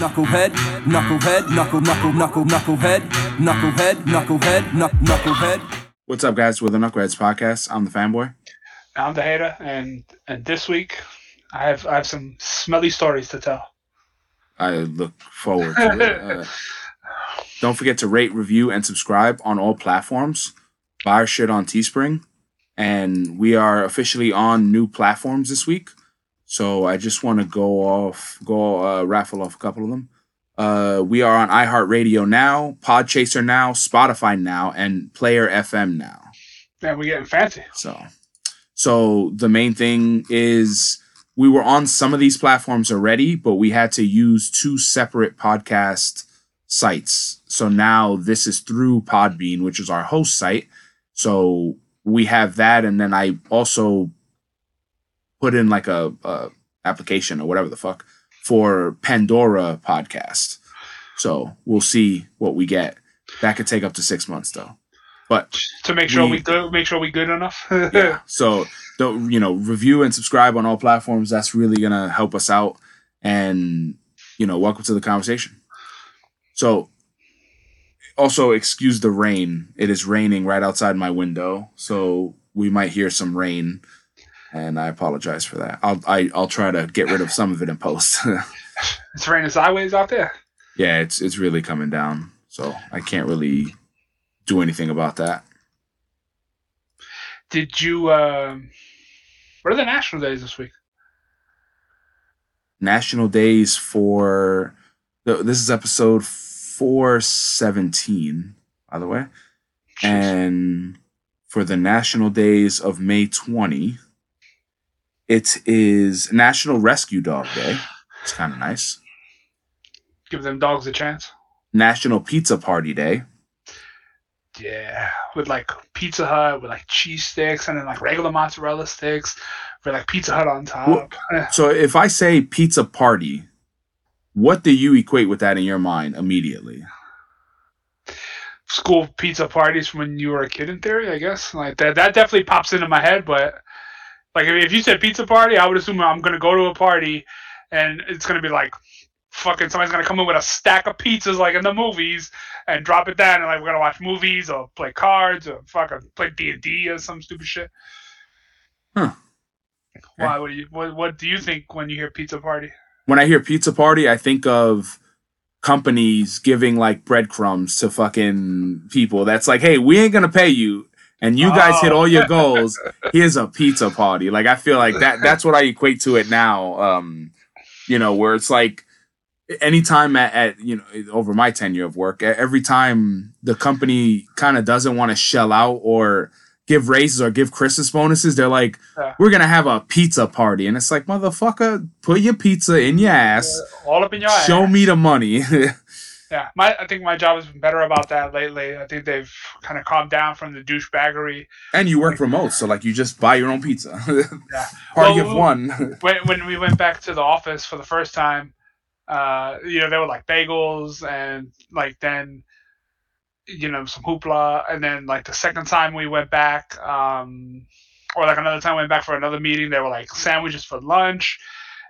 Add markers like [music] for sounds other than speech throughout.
Knucklehead, knucklehead, knuckle, knuckle, knuckle, knucklehead, knucklehead, knucklehead, knuck, knucklehead. What's up, guys? With the Knuckleheads podcast, I'm the fanboy. I'm the hater, and and this week I have I have some smelly stories to tell. I look forward to it. [laughs] Uh, don't forget to rate, review, and subscribe on all platforms. Buy our shit on Teespring, and we are officially on new platforms this week. So I just want to go off, go uh, raffle off a couple of them. Uh, we are on iHeartRadio now, Podchaser now, Spotify now, and Player FM now. Man, we're getting fancy. So, so the main thing is we were on some of these platforms already, but we had to use two separate podcast sites. So now this is through Podbean, which is our host site. So we have that, and then I also put in like a, a application or whatever the fuck for Pandora podcast. So we'll see what we get. That could take up to six months though. But To make sure We- we, make sure we good enough. [laughs] yeah. So don't you know review and subscribe on all platforms. That's really gonna help us out. And you know, welcome to the conversation. So also excuse the rain. It is raining right outside my window, so we might hear some rain. And I apologize for that. I'll I, I'll try to get rid of some of it in post. [laughs] it's raining sideways out there. yeah, it's it's really coming down, so I can't really do anything about that. Did you? Um, what are the national days this week? national days for th- this is episode 417 by the way and for the national days of may 20 it is national rescue dog day it's kind of nice Give them dogs a chance. national pizza party day Yeah, with like Pizza Hut, with like cheese sticks, and then like regular mozzarella sticks, with like Pizza Hut on top. so if i say pizza party what do you equate with that in your mind immediately School pizza parties from when you were a kid, in theory, I guess. Like that, that definitely pops into my head. But like, if, if you said pizza party, I would assume I'm gonna go to a party, and it's gonna be like, fucking somebody's gonna come in with a stack of pizzas like in the movies and drop it down, and like we're gonna watch movies or play cards or fucking play D and D or some stupid shit. Huh. Why? What do you? What, what do you think when you hear pizza party? when I hear pizza party, I think of companies giving like breadcrumbs to fucking people. That's like, hey, we ain't gonna pay you, and you guys hit Oh. all your goals. Here's a pizza party. Like I feel like that. That's what I equate to it now. Um, you know, where it's like anytime at, at you know over my tenure of work, every time the company kind of doesn't want to shell out or give raises or give Christmas bonuses, they're like, we're gonna have a pizza party, and it's like, motherfucker, put your pizza in your ass. All up in your Show ass. me the money. [laughs] Yeah, my I think my job has been better about that lately. I think they've kind of calmed down from the douchebaggery. and you work remote, so like you just buy your own pizza. [laughs] Yeah. Party Well, of one. [laughs] When when we went back to the office for the first time, uh, you know, there were like bagels and like then, you know, some hoopla, and then like the second time we went back, um, or like another time we went back for another meeting, there were like sandwiches for lunch.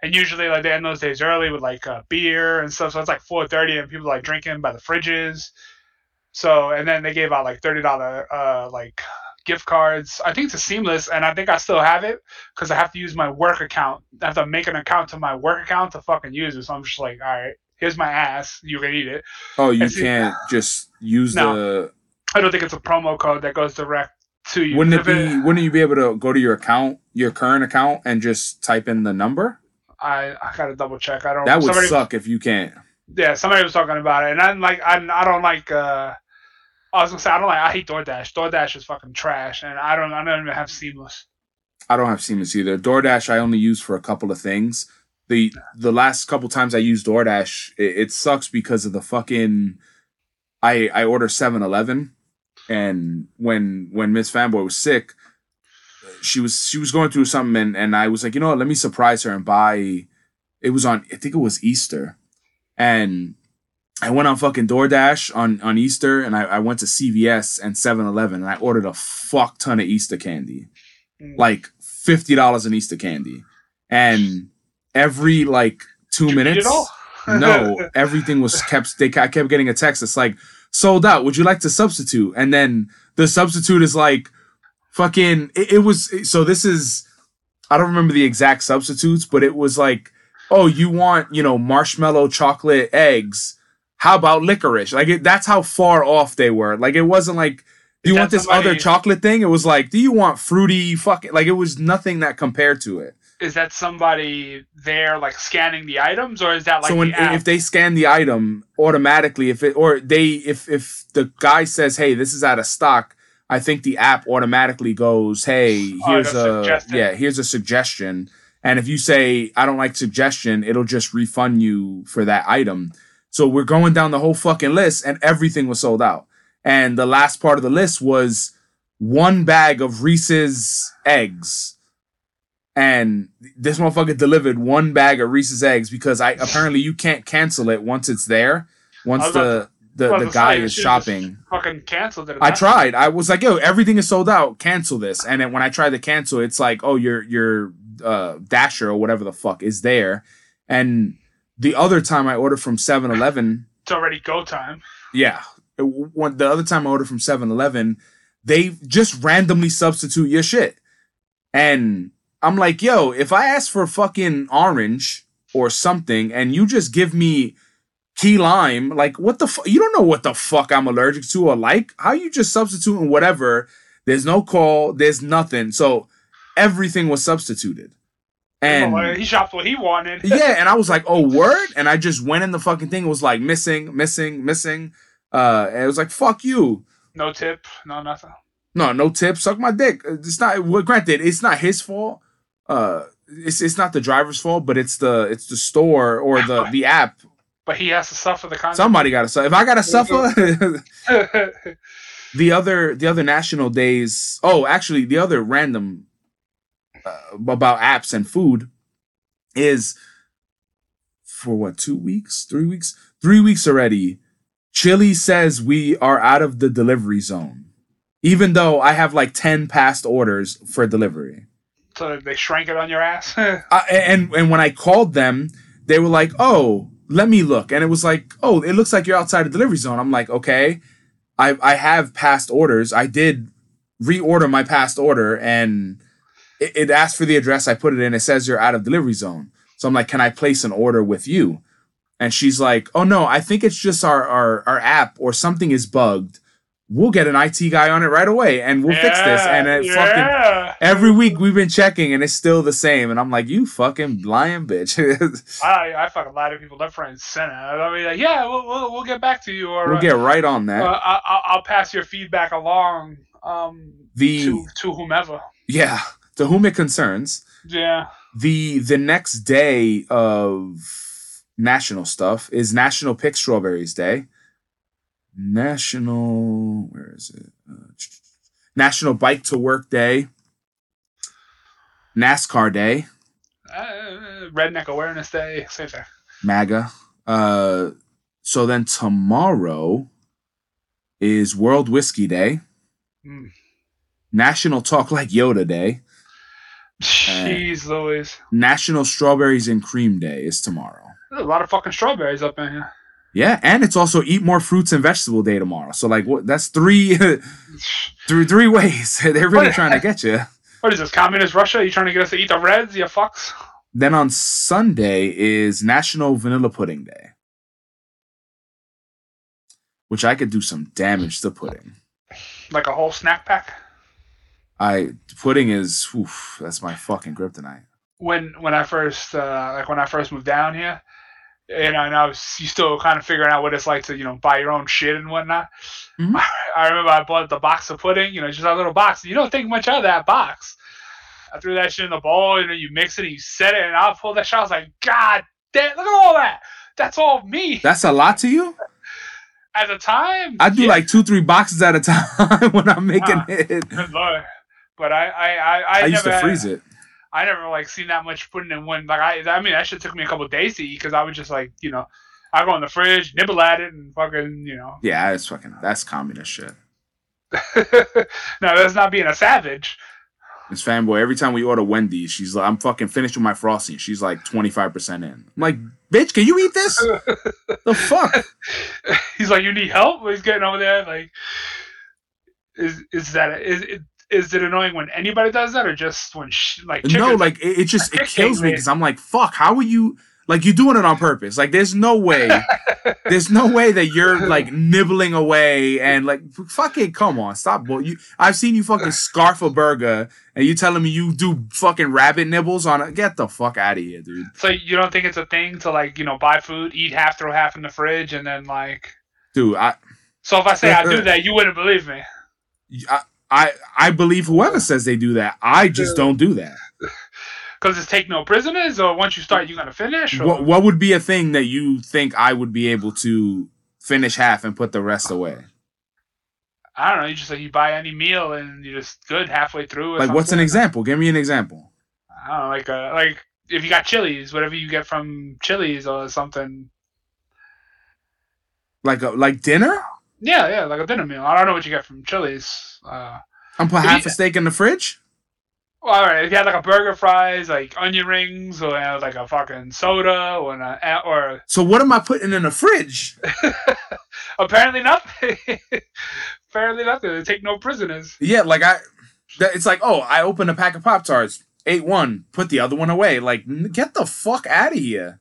And usually, like they end those days early with like uh, beer and stuff. So it's like four thirty, and people like drinking by the fridges. So and then they gave out like thirty dollar uh, like gift cards. I think it's a seamless, and I think I still have it because I have to use my work account. I have to make an account to my work account to fucking use it. So I'm just like, all right, here's my ass. You can eat it. oh, you it- can't just use No. the. I don't think it's a promo code that goes direct to you. Wouldn't it be? Wouldn't you be able to go to your account, your current account, and just type in the number? I I gotta double check. I don't. That would somebody, suck if you can't. Yeah, somebody was talking about it, and I'm like, I'm, I don't like. uh I was gonna say I don't like. I hate DoorDash. DoorDash is fucking trash, and I don't. I don't even have Seamless. I don't have Siemens either. DoorDash I only use for a couple of things. The the last couple times I used DoorDash, it, it sucks because of the fucking. I I order 7-Eleven, and when when Miss Fanboy was sick, she was she was going through something, and and I was like, you know what, let me surprise her and buy. It was on I think it was Easter, and I went on fucking DoorDash on on Easter, and I, I went to CVS and 7-Eleven, and I ordered a fuck ton of Easter candy Mm. like fifty dollars in Easter candy, and every like two Did minutes, [laughs] no, everything was kept. They I kept getting a text. It's like sold out. Would you like to substitute? And then the substitute is like fucking. It, it was so. This is I don't remember the exact substitutes, but it was like, oh, you want you know marshmallow chocolate eggs. How about licorice? Like it, that's how far off they were. Like it wasn't like do you want this somebody, other chocolate thing? It was like, do you want fruity fucking like it was nothing that compared to it. Is that somebody there like scanning the items or is that like So when, the if they scan the item automatically if it or they if if the guy says, "Hey, this is out of stock," I think the app automatically goes, "Hey, oh, here's oh, a yeah, here's a suggestion." And if you say, "I don't like suggestion," it'll just refund you for that item. So we're going down the whole fucking list and everything was sold out and the last part of the list was one bag of Reese's eggs. And this motherfucker delivered one bag of Reese's eggs because I apparently you can't cancel it once it's there. Once the the, the guy is shopping. Fucking canceled it. I tried. I was like, yo, everything is sold out. Cancel this. And then when I tried to cancel, it's like, oh, your your uh, dasher or whatever the fuck is there. And the other time I ordered from 7-Eleven, it's already go time. Yeah, one the other time I ordered from 7-Eleven, they just randomly substitute your shit. And I'm like, yo, if I ask for fucking orange or something and you just give me key lime, like what the fuck? You don't know what the fuck I'm allergic to or like. How you just substituting whatever? There's no call, there's nothing. So everything was substituted. And he shopped what he wanted. [laughs] yeah, and I was like, oh, word? And I just went in the fucking thing. It was like missing, missing, missing. Uh, and it was like, fuck you. No tip, no nothing. No, no tip. Suck my dick. It's not. Well, granted, it's not his fault. Uh, it's it's not the driver's fault, but it's the it's the store or the the app. But he has to suffer the consequences. Somebody got to suffer. If I got to suffer. [laughs] [laughs] the other the other national days. Oh, actually, the other random uh, about apps and food is for what two weeks, three weeks, three weeks already Chili says we are out of the delivery zone, even though I have like 10 past orders for delivery. So they shrank it on your ass? [laughs] uh, and, and when I called them, they were like, oh, let me look. And it was like, oh, it looks like you're outside the delivery zone. I'm like, okay, I, I have past orders. I did reorder my past order and it, it asked for the address. I put it in. It says you're out of delivery zone. So I'm like, can I place an order with you? and she's like, "Oh no, I think it's just our our our app or something is bugged. We'll get an IT guy on it right away, and we'll yeah, fix this." And it yeah. fucking every week we've been checking, and it's still the same. And I'm like, "You fucking lying bitch." [laughs] I I fucking lie to people left, right, and center. I mean, like, yeah, we'll, we'll, we'll get back to you, or we'll get right on that. Uh, I, I'll pass your feedback along. Um, the to to whomever. Yeah, to whom it concerns. Yeah. The the next day of national stuff is National Pick Strawberries Day. National, where is it? Uh, National Bike to Work Day. NASCAR Day. Uh, Redneck Awareness Day. Same thing. MAGA. Uh, so then tomorrow is World Whiskey Day. Mm. National Talk Like Yoda Day. Jeez Louise. National Strawberries and Cream Day is tomorrow. There's a lot of fucking strawberries up in here. Yeah, and it's also eat more fruits and vegetable day tomorrow. So like, what? That's three, [laughs] three, three ways. [laughs] They're really what, trying to get you. What is this? Communist Russia? Are you trying to get us to eat the Reds? You fucks. Then on Sunday is National Vanilla Pudding Day, which I could do some damage to pudding. Like a whole snack pack. I pudding is oof, that's my fucking kryptonite. When when I first uh, like when I first moved down here, and I know you still kind of figuring out what it's like to you know buy your own shit and whatnot. Mm-hmm. I, [laughs] I, remember I bought the box of pudding, you know, just a little box. You don't think much of that box. I threw that shit in the bowl, you know, you mix it, and you set it, and I pulled that shit. I was like, God damn, look at all that. That's all me. That's a lot to you. At the time, I do yeah. like two, three boxes at a [laughs] time when I'm making uh, it. But I, I, I, I, I used to freeze had, it. I never like seen that much pudding in one. Like I, I mean, that shit took me a couple days to eat because I was just like, you know, I go in the fridge, nibble at it, and fucking, you know. Yeah, it's fucking that's communist shit. [laughs] no, that's not being a savage. This fanboy, every time we order Wendy's, she's like, I'm fucking finished with my frosting. She's like 25% in. I'm like, bitch, can you eat this? [laughs] the fuck? He's like, you need help? He's getting over there. Like, is is that is it? Is it annoying when anybody does that, or just when sh- like no, like it, it just it kills me because I'm like, fuck, how are you like you're doing it on purpose? Like there's no way, [laughs] there's no way that you're like nibbling away and like fucking come on, stop. bull- You, I've seen you fucking [sighs] scarf a burger and you telling me you do fucking rabbit nibbles on it. Get the fuck out of here, dude. So you don't think it's a thing to like you know buy food, eat half, throw half in the fridge, and then like. Dude, I, So if I say I do [laughs] that, you wouldn't believe me. I, I, I believe whoever says they do that. I just don't do that. Because it's take no prisoners, or once you start, you're gonna finish. Or... What, what would be a thing that you think I would be able to finish half and put the rest away? I don't know. You just like you buy any meal and you're just good halfway through. Like, what's an example? Give me an example. I don't know, like uh, like if you got Chili's, whatever you get from Chili's or something. Like a like dinner? Yeah, yeah, like a dinner meal. I don't know what you get from Chili's. Uh, I'm put half you- a steak in the fridge. well, all right, if you had like a burger, fries, like onion rings, or uh, like a fucking soda, or an, uh, or So what am I putting in the fridge? [laughs] apparently nothing. [laughs] apparently nothing. They take no prisoners. Yeah, like I, that, it's like oh, I opened a pack of pop tarts, ate one, put the other one away. Like get the fuck out of here.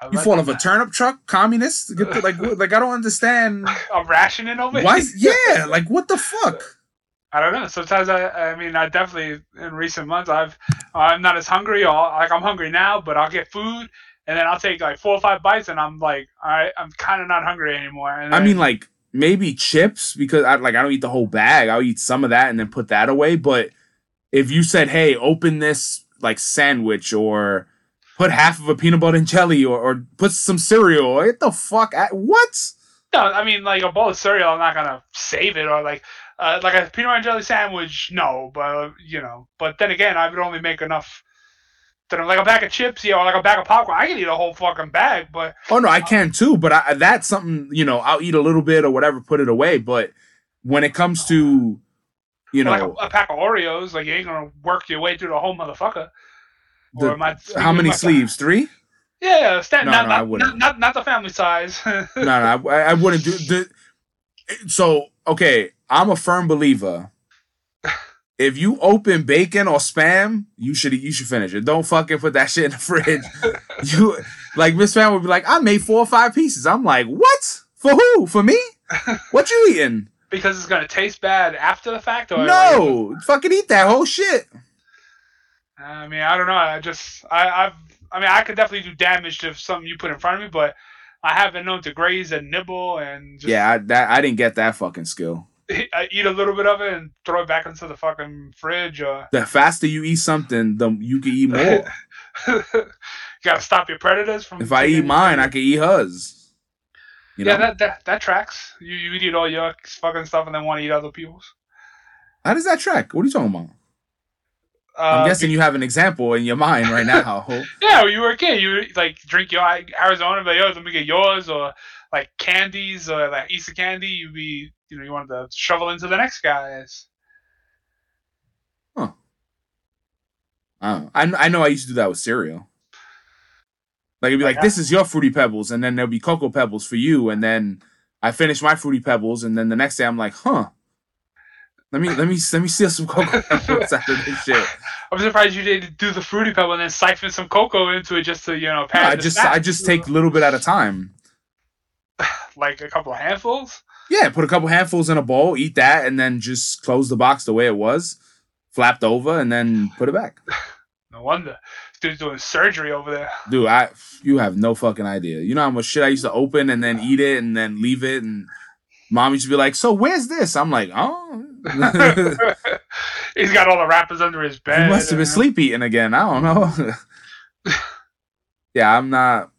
I You fall of a turnip truck, communist. The, like [laughs] like I don't understand. I'm rationing over Why? here. Yeah, like what the [laughs] fuck? I don't know. Sometimes I, I mean, I definitely in recent months I've, I'm not as hungry or like I'm hungry now, but I'll get food and then I'll take like four or five bites and I'm like, all right, I'm kind of not hungry anymore. And I mean, like maybe chips because I like I don't eat the whole bag. I'll eat some of that and then put that away. But if you said, "Hey, open this like sandwich," or put half of a peanut butter and jelly, or, or put some cereal, get the fuck at what? no, I mean like a bowl of cereal, I'm not gonna save it or like, uh, like a peanut butter and jelly sandwich, no, but you know, but then again, I would only make enough. Like a bag of chips, yeah, or like a bag of popcorn. I can eat a whole fucking bag, but Oh no, I can too. But I, that's something you know. I'll eat a little bit or whatever, put it away. But when it comes to you know like a, a pack of Oreos, like you ain't gonna work your way through the whole motherfucker. The- Or am I- how many sleeves? Three? Yeah, No, not, no, I not, wouldn't. not, not, not the family size. [laughs] no, no, I, I wouldn't do the. So okay, I'm a firm believer. If you open bacon or spam, you should you should finish it. Don't fucking put that shit in the fridge. [laughs] you like Miss Fan would be like, I made four or five pieces. I'm like, what? For who? For me? What you eating? [laughs] because it's gonna taste bad after the fact, or like- No, fucking eat that whole shit. I mean, I don't know. I just, I, I've, I mean, I could definitely do damage to something you put in front of me, but I have been known to graze and nibble and just Yeah, I, that I didn't get that fucking skill. [laughs] I eat a little bit of it and throw it back into the fucking fridge. Or The faster you eat something, the you can eat more. [laughs] you gotta stop your predators from. if I eat mine, I can eat hers. You know? yeah, that, that that tracks. You you eat all your fucking stuff and then want to eat other people's. How does that track? What are you talking about? Uh, I'm guessing you have an example in your mind right now. [laughs] Yeah, when you were a kid, you would, like drink your Arizona, but yo, let me get yours, or like candies, or like Easter candy. You'd be, you know, you wanted to shovel into the next guy's. Know. I I know I used to do that with cereal. Like it'd be like, Yeah. "This is your fruity pebbles," and then there'll be cocoa pebbles for you, and then I finish my fruity pebbles, and then the next day I'm like, "Huh." Let me let me let me steal some cocoa [laughs] out of this shit. I'm surprised you didn't do the fruity pebble and then siphon some cocoa into it just to, you know, No, pad I just snack. I just take a little bit at a time. [sighs] like a couple of handfuls. Yeah, put a couple handfuls in a bowl, eat that, and then just close the box the way it was, flapped over, and then put it back. [sighs] No wonder. Dude's doing surgery over there. Dude, I you have no fucking idea. You know how much shit I used to open and then eat it and then leave it and mom used to be like, "So where's this?" I'm like, "Oh." [laughs] He's got all the wrappers under his bed. He must have been sleep eating again. I don't know. [laughs] yeah, I'm not.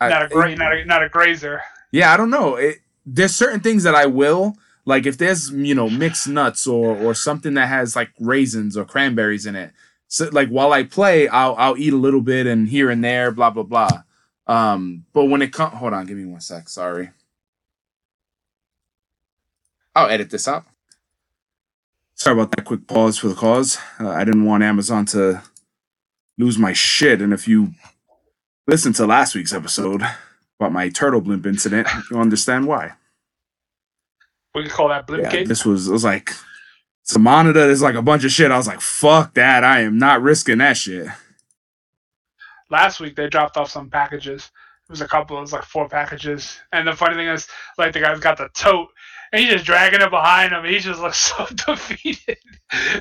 I- Not a great, not a, not a grazer. Yeah, I don't know. It, there's certain things that I will like if there's you know mixed nuts or or something that has like raisins or cranberries in it. So like while I play, I'll I'll eat a little bit and here and there, blah blah blah. Um, but when it comes, hold on, give me one sec. Sorry, I'll edit this out. Sorry about that quick pause for the cause. Uh, I didn't want Amazon to lose my shit. And if you listen to last week's episode about my turtle blimp incident, you'll understand why. We could call that blimp Yeah, cake. this was, it was like, it's a monitor, there's like a bunch of shit. I was like, fuck that. I am not risking that shit. Last week they dropped off some packages. It was a couple. It was like four packages. And the funny thing is, like the guy's got the tote, and he's just dragging it behind him. He just looks [laughs] so defeated.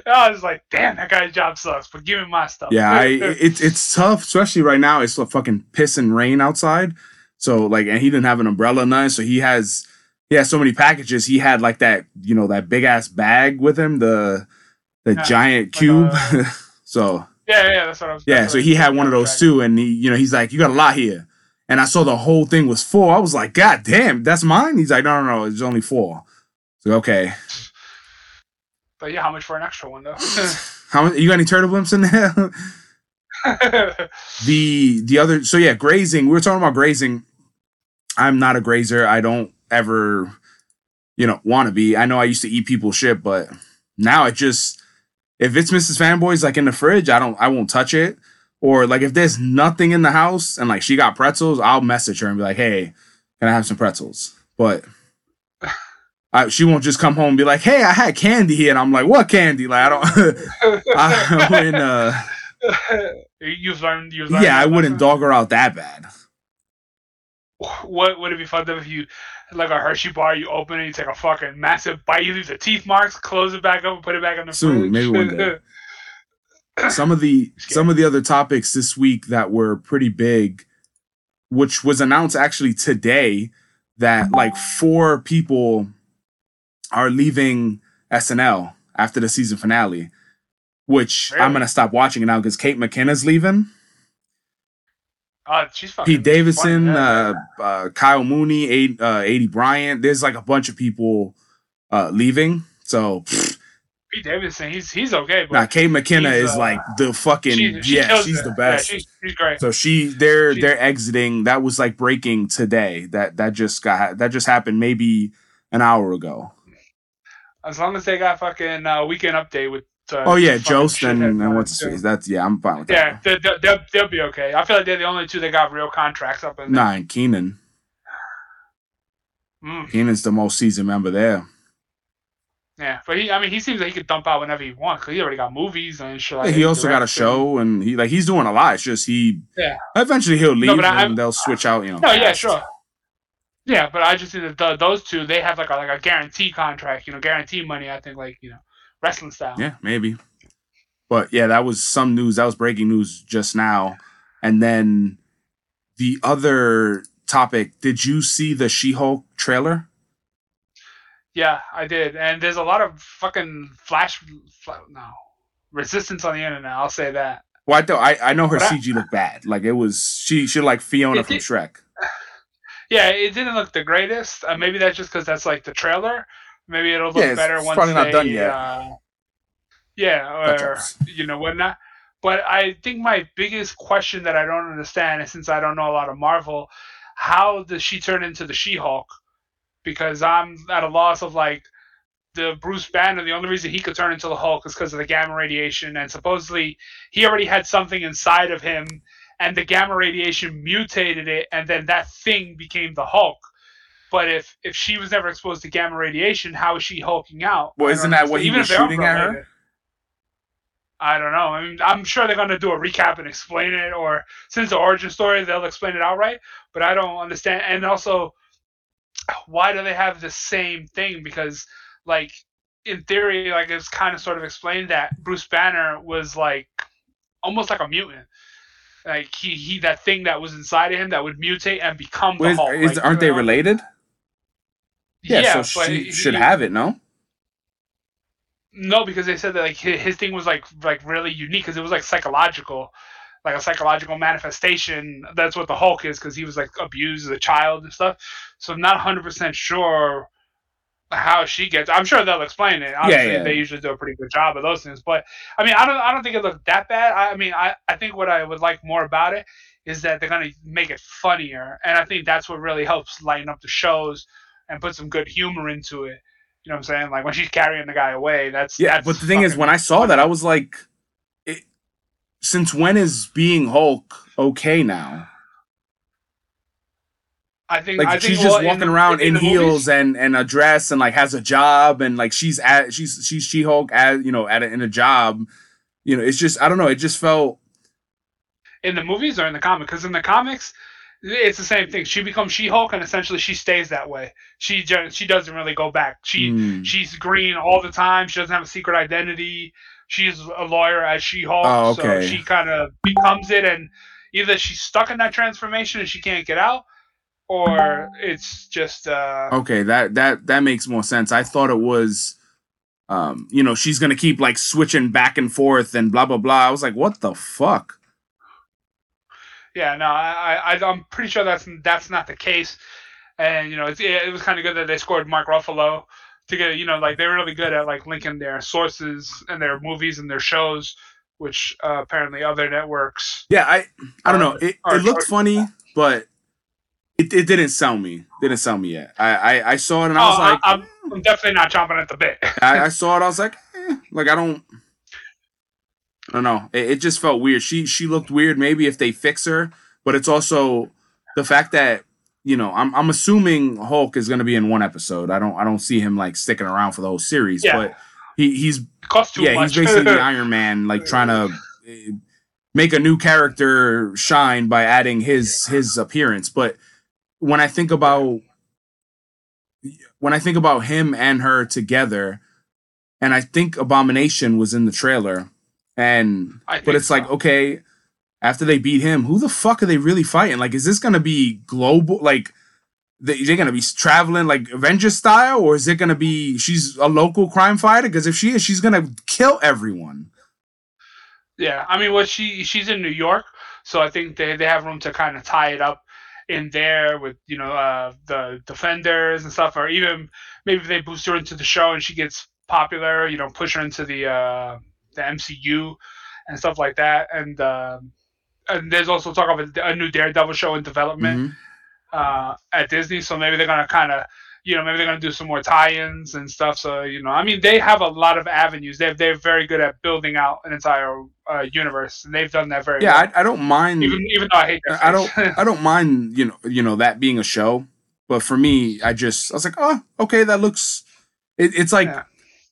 I was like, damn, that guy's job sucks. But give me my stuff. Yeah, I [laughs] it's it's tough, especially right now. It's a fucking piss and rain outside. So like, and he didn't have an umbrella, or nothing. So he has he has so many packages. He had like that, you know, that big ass bag with him, the the Yeah, giant like uh, cube. a- [laughs] so yeah, yeah, that's what I was. yeah, so he had one of those too, and he, you know, he's like, you got a lot here. And I saw the whole thing was full. I was like, God damn, that's mine. He's like, no, no, no, it's only four. So okay, But yeah, how much for an extra one though? [laughs] how you got any turtle blimps in there? [laughs] the the other so yeah grazing we were talking about grazing i'm not a grazer i don't ever you know want to be i know i used to eat people's shit but now it just if it's mrs fanboys like in the fridge i don't i won't touch it or like if there's nothing in the house and like she got pretzels i'll message her and be like hey can i have some pretzels but I, she won't just come home and be like hey i had candy here and i'm like what candy like i don't I, when uh you've learned. You've learned yeah i wouldn't dog her out that bad What would it be fucked up if you like a Hershey bar, you open it, you take a fucking massive bite, you leave the teeth marks, close it back up, and put it back in the Soon, fridge. maybe one day. [laughs] [laughs] some of the some of the other topics this week that were pretty big which was announced actually today that like four people are leaving SNL after the season finale which I'm going to stop watching now cuz Kate McKinnon leaving. Oh, she's fucking Pete Davidson uh, uh Kyle Mooney A- uh Aidy Bryant there's like a bunch of people uh leaving. So pfft, Pete Davidson, he's he's okay, but nah, Kate she's, is uh, like the fucking she, she yeah she's the best Yeah, she's, she's great. So she they're She- they're exiting. That was like breaking today. That that just got that just happened maybe an hour ago. As long as they got fucking uh, weekend update with. Uh, Oh yeah, Jost and, and what's his? That's yeah, I'm fine with Yeah, that. they, they, they'll, they'll be okay. I feel like they're the only two that got real contracts up in there. Nah, and Kenan. Mm, Kenan's the most seasoned member there. Yeah, but he, I mean, he seems like he could dump out whenever he wants because he already got movies and shit. Like he also got a show and he like he's doing a lot. It's just he Yeah. eventually he'll leave I- and they'll switch out, you know. No, yeah, sure. Yeah, but I just think that the, those two they have like a like a guarantee contract, you know, guarantee money. I think like you know, wrestling style. Yeah, maybe. But yeah, that was some news. That was breaking news just now. And then the other topic, did you see the She-Hulk trailer? Yeah, I did, and there's a lot of fucking flash, fla no, resistance on the internet. I'll say that. Well, I, do, I I know her But I- CG looked bad. Like it was she she like Fiona from did- Shrek. [sighs] Yeah, it didn't look the greatest. Uh, maybe that's just because that's like the trailer. Maybe it'll look Yeah, better once probably not they, done yet. Uh, yeah, or you know whatnot. But I think my biggest question that I don't understand, and since I don't know a lot of Marvel, how does she turn into the She-Hulk? Because I'm at a loss of like the Bruce Banner. The only reason he could turn into the Hulk is because of the gamma radiation, and supposedly he already had something inside of him, and the gamma radiation mutated it, and then that thing became the Hulk. But if if she was never exposed to gamma radiation, how is she hulking out? Well, isn't that what he understand. was shooting at her? I don't know. I mean, I'm sure they're gonna do a recap and explain it, or since the origin story, they'll explain it outright. But I don't understand. And also, why do they have the same thing? Because, like, in theory, like it's kind of sort of explained that Bruce Banner was like almost like a mutant. Like he, he that thing that was inside of him that would mutate and become the is- Hulk. is- like, aren't they know? related? Yeah, so but she he- should have it, no? No, because they said that like his, his thing was like like really unique because it was like psychological, like a psychological manifestation. That's what the Hulk is because he was like abused as a child and stuff. So I'm not 100 percent sure how she gets. I'm sure they'll explain it. Obviously, yeah. they usually do a pretty good job of those things. But I mean, I don't I don't think it looked that bad. I, I mean, I I think what I would like more about it is that they're gonna make it funnier, and I think that's what really helps lighten up the shows and put some good humor into it You know what I'm saying? Like when she's carrying the guy away, that's Yeah, That's but the thing is, when I saw funny. that, I was like, since when is being Hulk okay now? I think Like I she's well, just in walking the- around in, the heels movies- and and a dress and like has a job and like she's at she's she's She Hulk as you know at a, in a job. You know, it's just I don't know. It just felt in the movies or in the comic because in the comics it's the same thing she becomes she-hulk and essentially she stays that way she just she doesn't really go back she mm, she's green all the time she doesn't have a secret identity she's a lawyer as she-hulk Oh, okay. so she kind of becomes it and either she's stuck in that transformation and she can't get out or it's just uh okay. That that that makes more sense. I thought it was. Um, you know, she's gonna keep like switching back and forth and blah blah blah. I was like, what the fuck? Yeah, no, I, I, I'm pretty sure that's that's not the case. And you know, it's, it was kind of good that they scored Mark Ruffalo to get, you know, like they're really good at like linking their sources and their movies and their shows, which uh, apparently other networks. Yeah, I I don't know. It it looked funny, but it, it didn't sell me. Didn't sell me yet. I I, I saw it and I was oh, like, I, am I'm definitely not chomping at the bit. [laughs] I, I saw it. I was like, eh, like I don't. I don't know. It, it just felt weird. She she looked weird. Maybe if they fix her, but it's also the fact that you know I'm I'm assuming Hulk is going to be in one episode. I don't I don't see him like sticking around for the whole series. Yeah. But he he's yeah much. he's basically [laughs] Iron Man, like trying to eh, make a new character shine by adding his his appearance. But when I think about when I think about him and her together, and I think Abomination was in the trailer, and but it's like okay, after they beat him, who the fuck are they really fighting? Like, is this gonna be global? Like, they, they're gonna be traveling like Avengers style, or is it gonna be she's a local crime fighter? Because if she is, she's gonna kill everyone. Yeah, I mean, what she she's in New York, so I think they, they have room to kind of tie it up in there with you know uh, the defenders and stuff, or even maybe they boost her into the show and she gets popular, you know, push her into the uh, the MCU and stuff like that. And um and there's also talk of a, a new Daredevil show in development Mhm. uh, at Disney, so maybe they're gonna kind of, you know, maybe they're gonna do some more tie-ins and stuff. So you know, I mean, they have a lot of avenues. They're they're very good at building out an entire uh, universe, and they've done that very Yeah, well. I, I don't mind. even even though I hate that. I don't. I don't mind you know you know that being a show, but for me, I just I was like, oh, okay, that looks. It, it's like Yeah.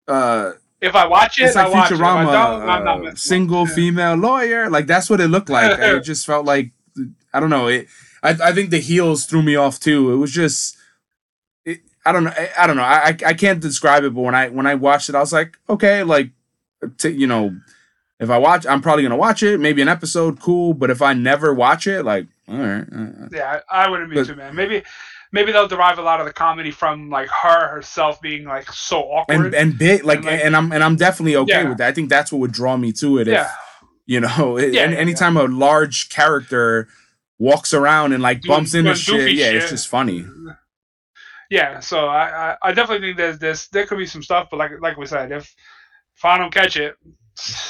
uh if I watch it, it's like I watch it. If I Futurama, don't, I'm not uh, single it. female lawyer. Like that's what it looked like. and it [laughs] just felt like I don't know. It. I, I think the heels threw me off too. It was just. It, I don't know. I, I don't know. I, I can't describe it, but when I when I watched it, I was like, okay, like, t- you know, if I watch, I'm probably gonna watch it. Maybe an episode, cool. But if I never watch it, like, all right, uh, Yeah, I I wouldn't be But- too man. Maybe maybe they'll derive a lot of the comedy from like her herself being like so awkward. and and big like, And, like- and I'm and I'm definitely okay Yeah. with that. I think that's what would draw me to it. If, yeah, You know, [laughs] it, Yeah, and yeah, anytime a large character walks around and like bumps into shit, yeah, it's just funny. yeah. So I, I I definitely think there's this there could be some stuff, but like like we said, if if I don't catch it,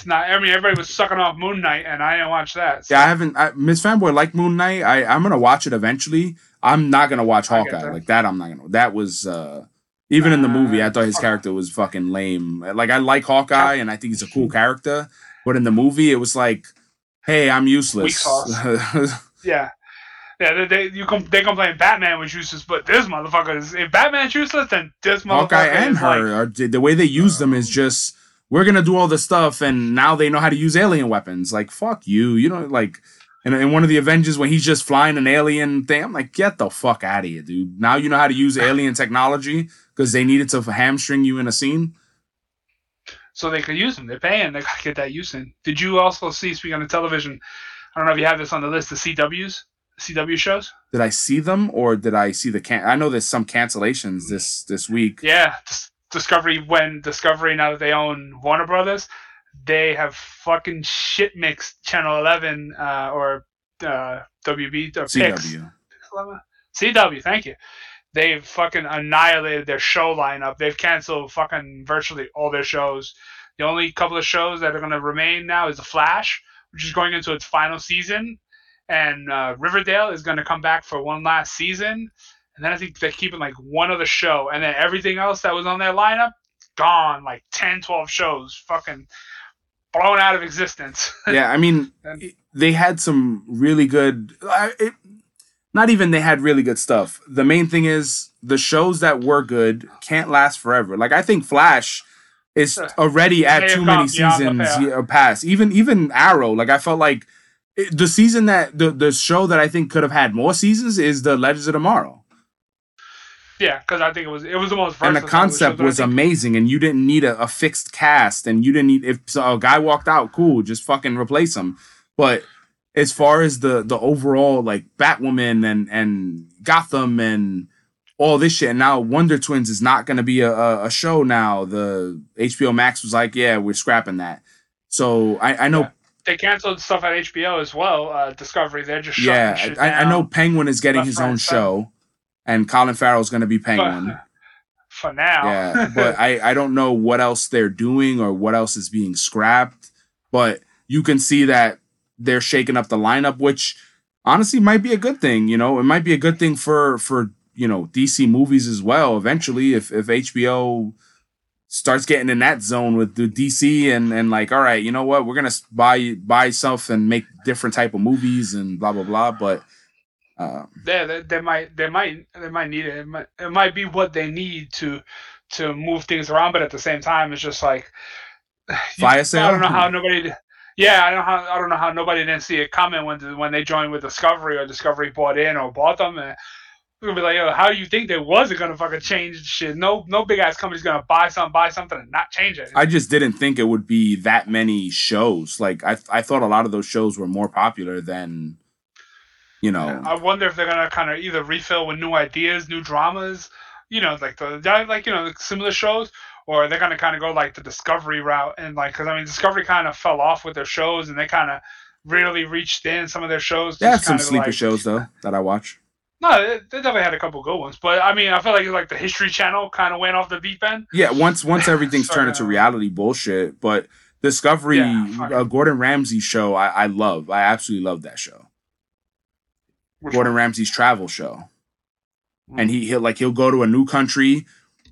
not. I mean, everybody was sucking off Moon Knight, and I didn't watch that. so- Yeah, I haven't. I, Miss Fanboy like Moon Knight. I I'm gonna watch it eventually. I'm not gonna watch Hawkeye that. like that. I'm not gonna. That was uh even in the movie. I thought his Uh, character was fucking lame. Like I like Hawkeye and I think he's a cool character, but in the movie it was like, hey, I'm useless. [laughs] Yeah. Yeah, they, they you com- they complain Batman was useless, but this motherfucker is if Batman's useless, then this motherfucker Hawkeye and is like, her, are, the way they use them is just we're gonna do all this stuff, and now they know how to use alien weapons. Like fuck you, you know, like in, in one of the Avengers when he's just flying an alien thing. I'm like, get the fuck out of here, dude. Now you know how to use alien technology because they needed to hamstring you in a scene. so they could use them. They're paying. They gotta get that use in. Did you also see? Speaking of television, I don't know if you have this on the list. The CWs, CW shows. Did I see them or did I see the can? I know there's some cancellations this this week. Yeah, Discovery. When Discovery now that they own Warner Brothers, they have fucking shit mixed Channel Eleven uh, or uh, WB or Pix. CW. CW, thank you. They've fucking annihilated their show lineup. They've canceled fucking virtually all their shows. The only couple of shows that are going to remain now is The Flash, which is going into its final season, and uh, Riverdale is going to come back for one last season, and then I think they're keeping like one other show, and then everything else that was on their lineup gone, like 10, 12 shows, fucking blown out of existence. [laughs] yeah, I mean, And- they had some really good. It, not even they had really good stuff. The main thing is the shows that were good can't last forever. Like I think Flash is already at too many seasons yeah, uh, past. Even even Arrow. Like I felt like it, the season that the the show that I think could have had more seasons is the Legends of Tomorrow. Yeah, because I think it was it was the most and the concept show that I was amazing and you didn't need a, a fixed cast and you didn't need if so a guy walked out cool just fucking replace him. But as far as the the overall like batwoman and and gotham and all this shit and now wonder twins is not going to be a, a, a show now. The hbo max was like yeah we're scrapping that. So i i know Yeah. they canceled stuff at HBO as well. Uh, Discovery, they're just shutting yeah, I, I know penguin is getting left, his own show and colin farrell's going to be penguin But, [laughs] for now. Yeah, [laughs] but I I don't know what else they're doing or what else is being scrapped. But you can see that they're shaking up the lineup, which honestly might be a good thing. You know, it might be a good thing for for you know DC movies as well. Eventually, if if HBO starts getting in that zone with the DC and and like, all right, you know what, we're gonna buy buy stuff and make different type of movies and blah blah blah. But uh, yeah, they, they might they might they might need it. It might, it might be what they need to to move things around, but at the same time, it's just like [sighs] you- Fire sale? I don't know how nobody. Yeah, I don't know how I don't know how nobody didn't see it coming when when they joined with Discovery or Discovery bought in or bought them. And we're gonna be like, yo, how do you think they wasn't gonna fucking change shit? No, no big ass company's gonna buy something, buy something, and not change it. I just didn't think it would be that many shows. Like I, I thought a lot of those shows were more popular than, you know. I wonder if they're gonna kind of either refill with new ideas, new dramas, you know, like the like you know similar shows, or they're gonna kind of go like the Discovery route and like because I mean Discovery kind of fell off with their shows and they kind of really reached in some of their shows. Yeah, some sleeper like- shows though that I watch. No, they, definitely had a couple good ones, but I mean I feel like like the History Channel kind of went off the deep end. Yeah, once once [laughs] everything's So, turned into reality bullshit, but Discovery, Yeah, uh, Gordon Ramsay show, I, I love. I absolutely love that show. Which Gordon one? Ramsay's travel show. Mm. and he he'll like he'll go to a new country.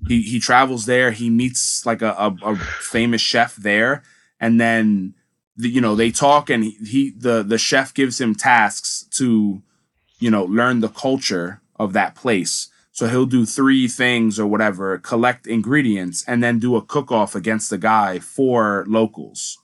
He he travels there. He meets like a a, a famous chef there, and then the, you know they talk, and he, he the the chef gives him tasks to you know learn the culture of that place. So he'll do three things or whatever, collect ingredients, and then do a cook off against the guy for locals.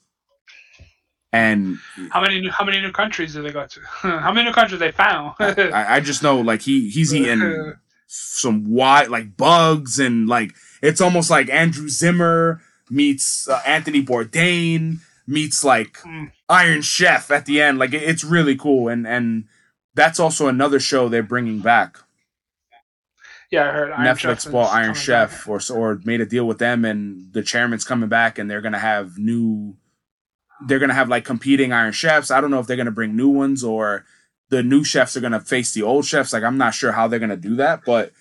And How many new how many new countries did they go to? [laughs] how many new countries they found? I, I just know like he he's [laughs] eating some wide like bugs and like it's almost like Andrew Zimmern meets uh, Anthony Bourdain meets like Mm. Iron Chef at the end. Like it- it's really cool and and that's also another show they're bringing back. yeah, I heard Iron Netflix bought Iron Chef back. or or made a deal with them and the chairman's coming back and they're gonna have new. They're gonna have like competing Iron Chefs. I don't know if they're gonna bring new ones or the new chefs are gonna face the old chefs. Like I'm not sure how they're gonna do that, but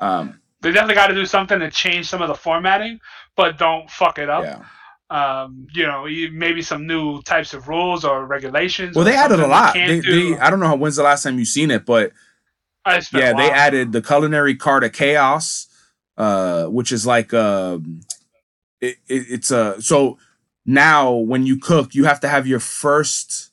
um, They definitely got to do something to change some of the formatting, but don't fuck it up. yeah. Um, you know, maybe some new types of rules or regulations. Well, or they added a lot. They, they, I don't know how, when's the last time you've seen it, but I spent a yeah, they added the culinary card of chaos, uh, which is like um, it, it, it's a so now when you cook, you have to have your first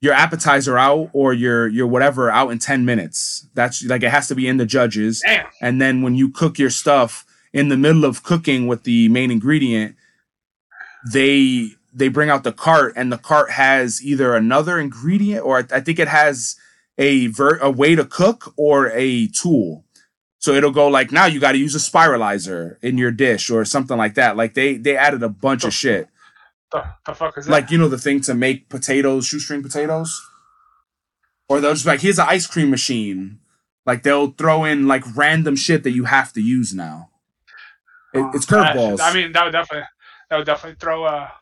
your appetizer out or your your whatever out in ten minutes. That's like it has to be in the judges, Damn. and then when you cook your stuff in the middle of cooking with the main ingredient, they they bring out the cart and the cart has either another ingredient or I think it has a ver- a way to cook or a tool. So it'll go like now you got to use a spiralizer in your dish or something like that. Like they they added a bunch of oh. shit. The, the fuck is that? Like you know the thing to make potatoes, shoestring potatoes, or they'll just like here's an ice cream machine. Like they'll throw in like random shit that you have to use now. It, it's curveballs. I mean, that would definitely that would definitely throw a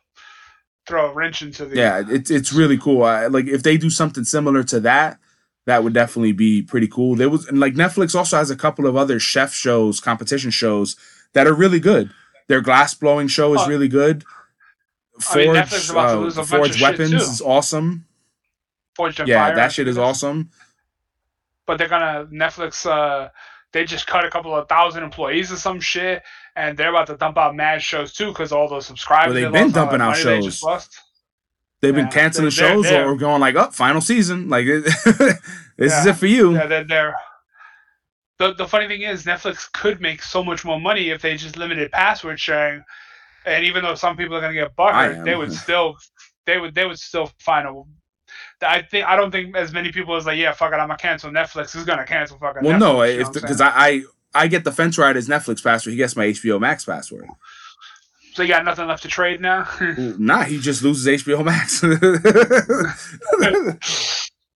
throw a wrench into the yeah, it's it's really cool. I, like if they do something similar to that, that would definitely be pretty cool. There was and like Netflix also has a couple of other chef shows, competition shows that are really good. Their glass blowing show is Oh. really good. I mean, Forge, Netflix about to uh, lose a Forge Weapons is awesome. Forged in Yeah, Fire, that shit is awesome. But they're gonna Netflix. uh they just cut a couple of thousand employees or some shit, and they're about to dump out mad shows too because all those subscribers. Well, they've they been dumping out they shows. just. They've been Yeah, canceling they're- shows they're- or going like, "Up, final season." Like [laughs] this is it for you. Yeah, they're, they're the the funny thing is Netflix could make so much more money if they just limited password sharing, and even though some people are gonna get I butthurt, they would still they would they would still find a. I think I don't think as many people as like yeah fuck it I'm gonna cancel Netflix is gonna cancel fucking. Well, Netflix, no, you know if what I'm because? I, I I get the fence rider's Netflix password, he gets my HBO Max password. so you got nothing left to trade now. [laughs] Nah, he just loses HBO Max.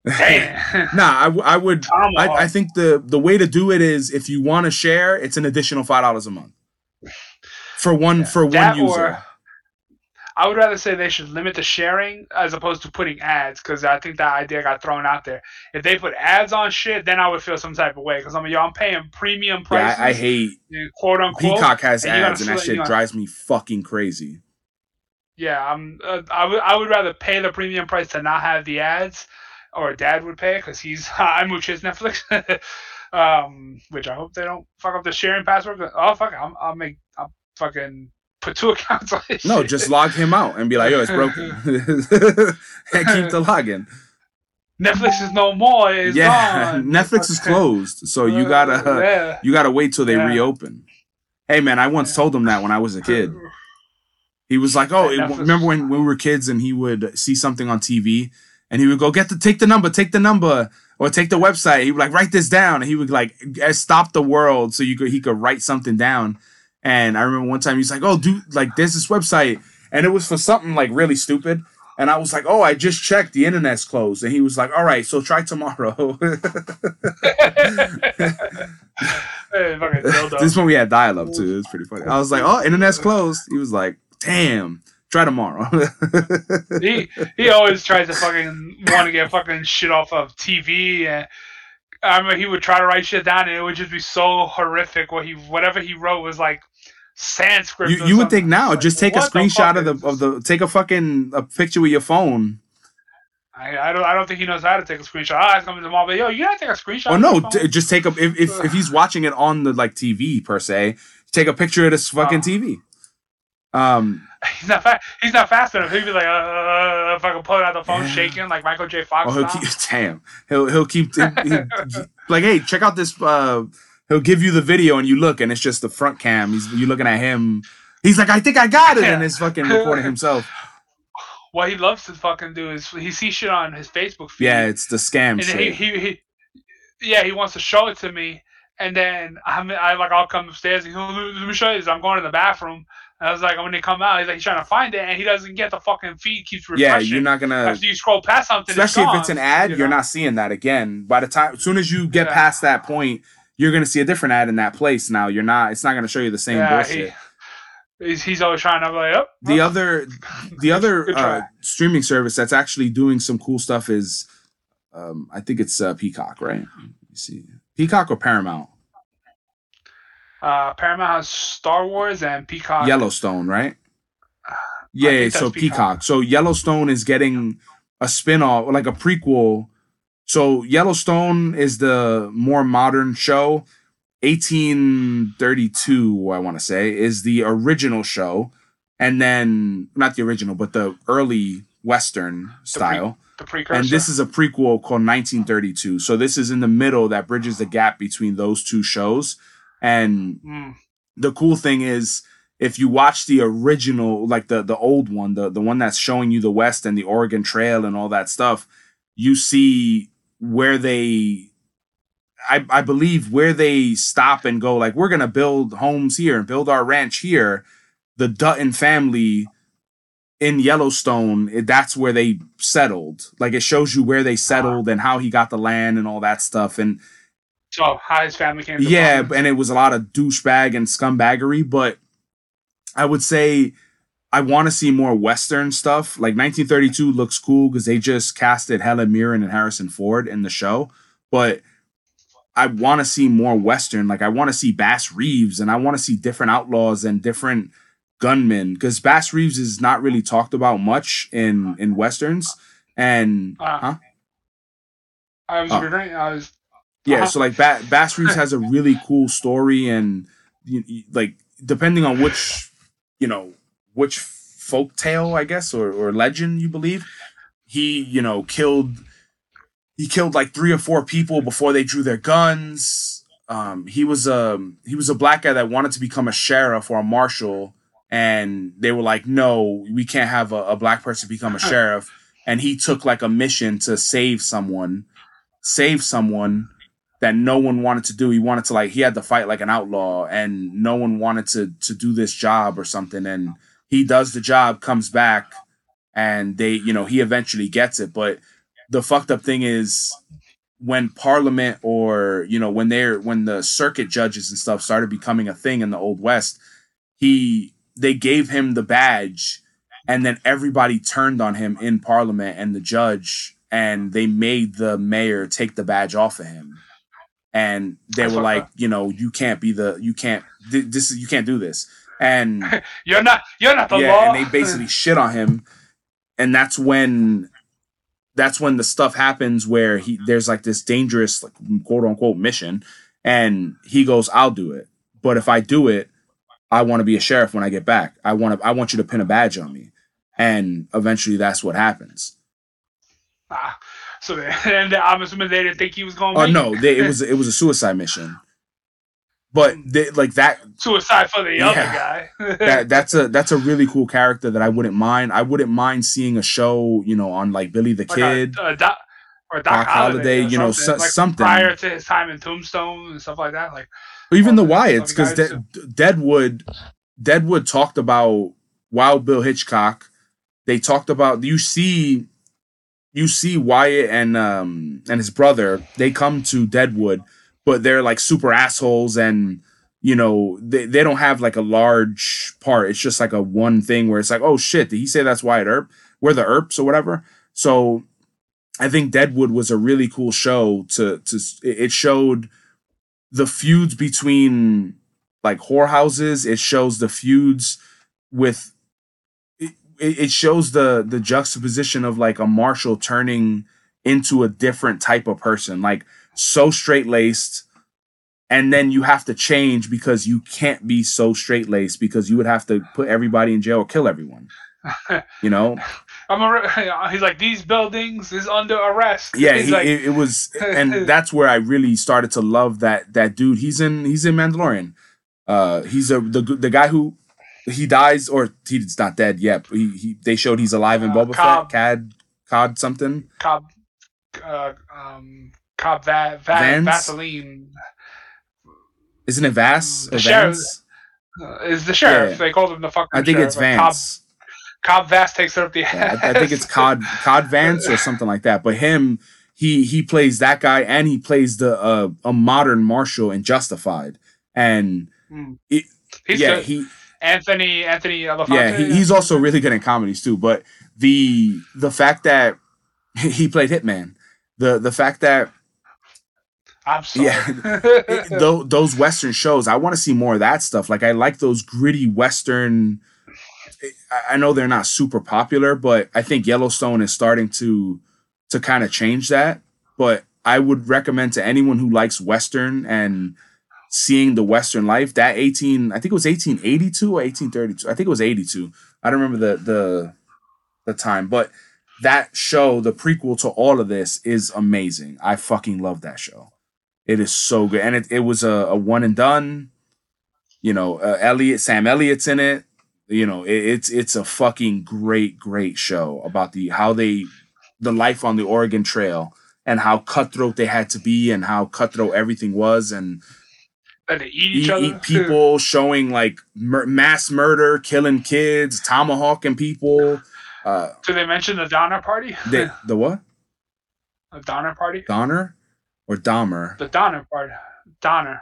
Damn. [laughs] nah, I would. I, I think the the way to do it is if you want to share, it's an additional five dollars a month for one for one user. or I would rather say they should limit the sharing as opposed to putting ads because I think that idea got thrown out there. If they put ads on shit, then I would feel some type of way because I'm yo, I'm paying premium yeah, I, I hate quote unquote. Peacock has and ads, and that select- shit you gotta- drives me fucking crazy. Yeah, I'm. Uh, I would. I would rather pay the premium price to not have the ads, or Dad would pay because he's [laughs] I mooch his Netflix. [laughs] um, which I hope they don't fuck up the sharing password. but- Oh fuck, I'm, I'll make. I'll fucking put two [laughs] accounts on this No, shit. just log him out and be like, "Yo, it's broken," [laughs] [laughs] and keep the login. Netflix is no more. It's yeah, gone. Netflix is closed, so you gotta Uh, yeah. you gotta wait till they Yeah. reopen. Hey man, I once told him that when I was a kid. He was like, "Oh, Netflix- remember when, when we were kids and he would see something on TV and he would go get the take the number, take the number, or take the website. He would like write this down, and he would like eh, stop the world so you could he could write something down. And I remember one time he's like, "Oh, dude, like there's this website, and it was for something like really stupid." And I was like, "Oh, I just checked, the internet's closed." And he was like, "All right, so try tomorrow." [laughs] [laughs] This is when we had dial up too. It was pretty funny. I was like, "Oh, internet's closed." He was like, "Damn, try tomorrow." [laughs] he he always tries to fucking want to get fucking shit off of TV and I mean, he would try to write shit down and it would just be so horrific. What he whatever he wrote was like Sanskrit. you you would think now, just take a what the screenshot fuck of the of the take a fucking a picture with your phone. I, I don't I don't think he knows how to take a screenshot. I asked him tomorrow, but yo, you gotta take a screenshot. Of no, phone?" t- just take a if, if if he's watching it on the like TV per se, take a picture of this fucking Oh. TV. Um, [laughs] he's not fa- he's not fast enough. He'd be like, uh, if I can pull it out the phone Yeah. shaking like Michael J. Fox. or he'll keep [laughs] damn, he'll he'll keep he- he- like, hey, check out this. Uh, he'll give you the video and you look and it's just the front cam. He's you looking at him. He's like, I think I got it, and it's fucking recording himself. [laughs] what he loves to fucking do is he sees shit on his Facebook feed. Yeah, it's the scam and shit. he, he, he yeah he wants to show it to me and then I'm I like I'll come upstairs and he'll let me show you this. I'm going to the bathroom and I was like when they come out he's like he's trying to find it and he doesn't get the fucking feed keeps refreshing. yeah, you're not gonna. after you scroll past something especially if it's gone, an ad, you you're know? not seeing that again. By the time, as soon as you get Yeah. past that point, you're gonna see a different ad in that place. Now you're not. It's not gonna show you the same yeah, bullshit. he, he's, he's always trying to like oh, the oh. other, the [laughs] other uh, streaming service that's actually doing some cool stuff is, um, I think it's uh, Peacock, right? Let me see, Peacock or Paramount? uh, Paramount has Star Wars and Peacock Yellowstone, right? [sighs] Yeah, so Peacock. Peacock. So Yellowstone is getting a spin-off, like a prequel. So Yellowstone is the more modern show. 1832, I want to say, is the original show. And then not the original, but the early Western style. the precursor And this is a prequel called 1932. So this is in the middle that bridges the gap between those two shows. And Mm. the cool thing is if you watch the original like the the old one the the one that's showing you the west and the oregon trail and all that stuff you see where they i i believe where they stop and go like we're gonna build homes here and build our ranch here. The dutton family in yellowstone eh, that's where they settled. Like it shows you where they uh-huh. settled and how he got the land and all that stuff. And so how his family came to yeah, and it was a lot of douchebag and scumbaggery, but I would say I want to see more Western stuff. Like 1932 looks cool because they just casted Helen Mirren and Harrison Ford in the show, but I want to see more Western. Like I want to see Bass Reeves and I want to see different outlaws and different gunmen because Bass Reeves is not really talked about much in in westerns. And Uh, huh? I was Oh. wondering, I was Yeah, Uh-huh. so like ba- Bass Reeves has a [laughs] really cool story, and you, you- like depending on which you know which folk tale, I guess, or or legend you believe, he you know killed he killed like three or four people before they drew their guns. Um, he was a he was a black guy that wanted to become a sheriff or a marshal, and they were like, "No, we can't have a, a black person become a sheriff." And he took like a mission to save someone, save someone that no one wanted to do. He wanted to like he had to fight like an outlaw, and no one wanted to to do this job or something. And he does the job, comes back, and they you know he eventually gets it. But the fucked up thing is when Parliament or you know when they're when the circuit judges and stuff started becoming a thing in the old west, he they gave him the badge, and then everybody turned on him in Parliament and the judge. And they made the mayor take the badge off of him and they were like, you know, you can't be the, you can't, th- this is, you can't do this. And [laughs] You're not. You're not the yeah, law. and they basically [laughs] shit on him, and that's when, that's when the stuff happens where he there's like this dangerous like quote unquote mission, and he goes, "I'll do it, but if I do it, I want to be a sheriff when I get back. I want to, I want you to pin a badge on me." And eventually, that's what happens. Ah, so [laughs] and I'm assuming they didn't think he was going. Oh no, they, it was it was a suicide mission, but they, like that suicide for the Yeah. other guy. [laughs] that that's a that's a really cool character that I wouldn't mind. I wouldn't mind seeing a show, you know, on like Billy the Like Kid. a, a doc, or Doc, Doc or you know, something, so- like something. prior to his time in Tombstone and stuff like that. Like even the Wyatts, because De- Deadwood, Deadwood talked about Wild Bill Hitchcock. They talked about you see, you see Wyatt and um and his brother. They come to Deadwood, but they're like super assholes and. You know, they, they don't have like a large part. It's just like a one thing where it's like, oh shit, did he say that's Wyatt Earp? We're the Earps or whatever. So I think Deadwood was a really cool show to to it showed the feuds between like whorehouses. It shows the feuds with it, it shows the the juxtaposition of like a marshal turning into a different type of person, like so straight laced, and then you have to change because you can't be so straight laced because you would have to put everybody in jail or kill everyone. You know, [laughs] I'm a, [laughs] he's like these buildings is under arrest. yeah he, like, it, it was [laughs] and that's where i really started to love that that dude he's in he's in mandalorian uh he's a the the guy who he dies or he's not dead yet but he, he they showed he's alive in Uh, Boba Cobb. Fett cad cod something Cobb, uh, um, Cobb Va- Va- Vance? Vaseline isn't it Vass The sheriff. Uh, is the sheriff. Yeah. They called him the fucking. I think sheriff, it's Cobb, Vance. Cobb Vast takes it up the Yeah, I, I think it's Cod [laughs] Cod Vance or something like that. But him, he he plays that guy and he plays the uh, a modern Marshal in Justified. And Mm. it, He's yeah, good. he Anthony Anthony Olyphant. yeah, he, he's also really good in comedies too. But the the fact that [laughs] he played Hitman, the the fact that I'm sorry. Yeah. [laughs] it, [laughs] tho- those Western shows, I want to see more of that stuff. Like I like those gritty Western. I- I know they're not super popular, but I think Yellowstone is starting to to kind of change that. But I would recommend to anyone who likes Western and seeing the Western life that 18, I think it was 1882 or 1832. I think it was 82. I don't remember the the the time, but that show, the prequel to all of this, is amazing. I fucking love that show. It is so good, and it, it was a, a one and done. You know, uh, Elliott, Sam Elliott's in it. You know, it, it's it's a fucking great, great show about the how they, the life on the Oregon Trail, and how cutthroat they had to be, and how cutthroat everything was, and they eat eat, each other. eat people, showing like mur- mass murder, killing kids, tomahawking people. Uh, Did they mention the Donner Party? the [laughs] the what? the Donner Party. Donner or Dahmer? The Donner Party. Donner.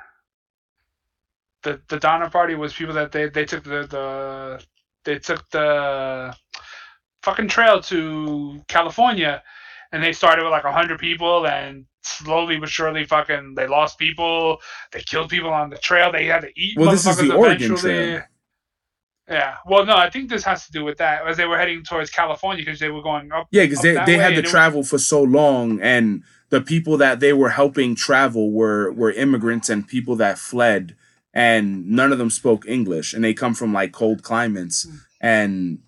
The the Donner Party was people that they they took the the they took the fucking trail to California, and they started with like hundred people, and slowly but surely, fucking they lost people. They killed people on the trail. They had to eat. Well, this is the motherfuckers Oregon. Trail. Yeah. Well, no, I think this has to do with that as they were heading towards California because they were going up. Yeah, because they, they had to travel for so long, and the people that they were helping travel were were immigrants and people that fled and none of them spoke English and they come from like cold climates Hmm. and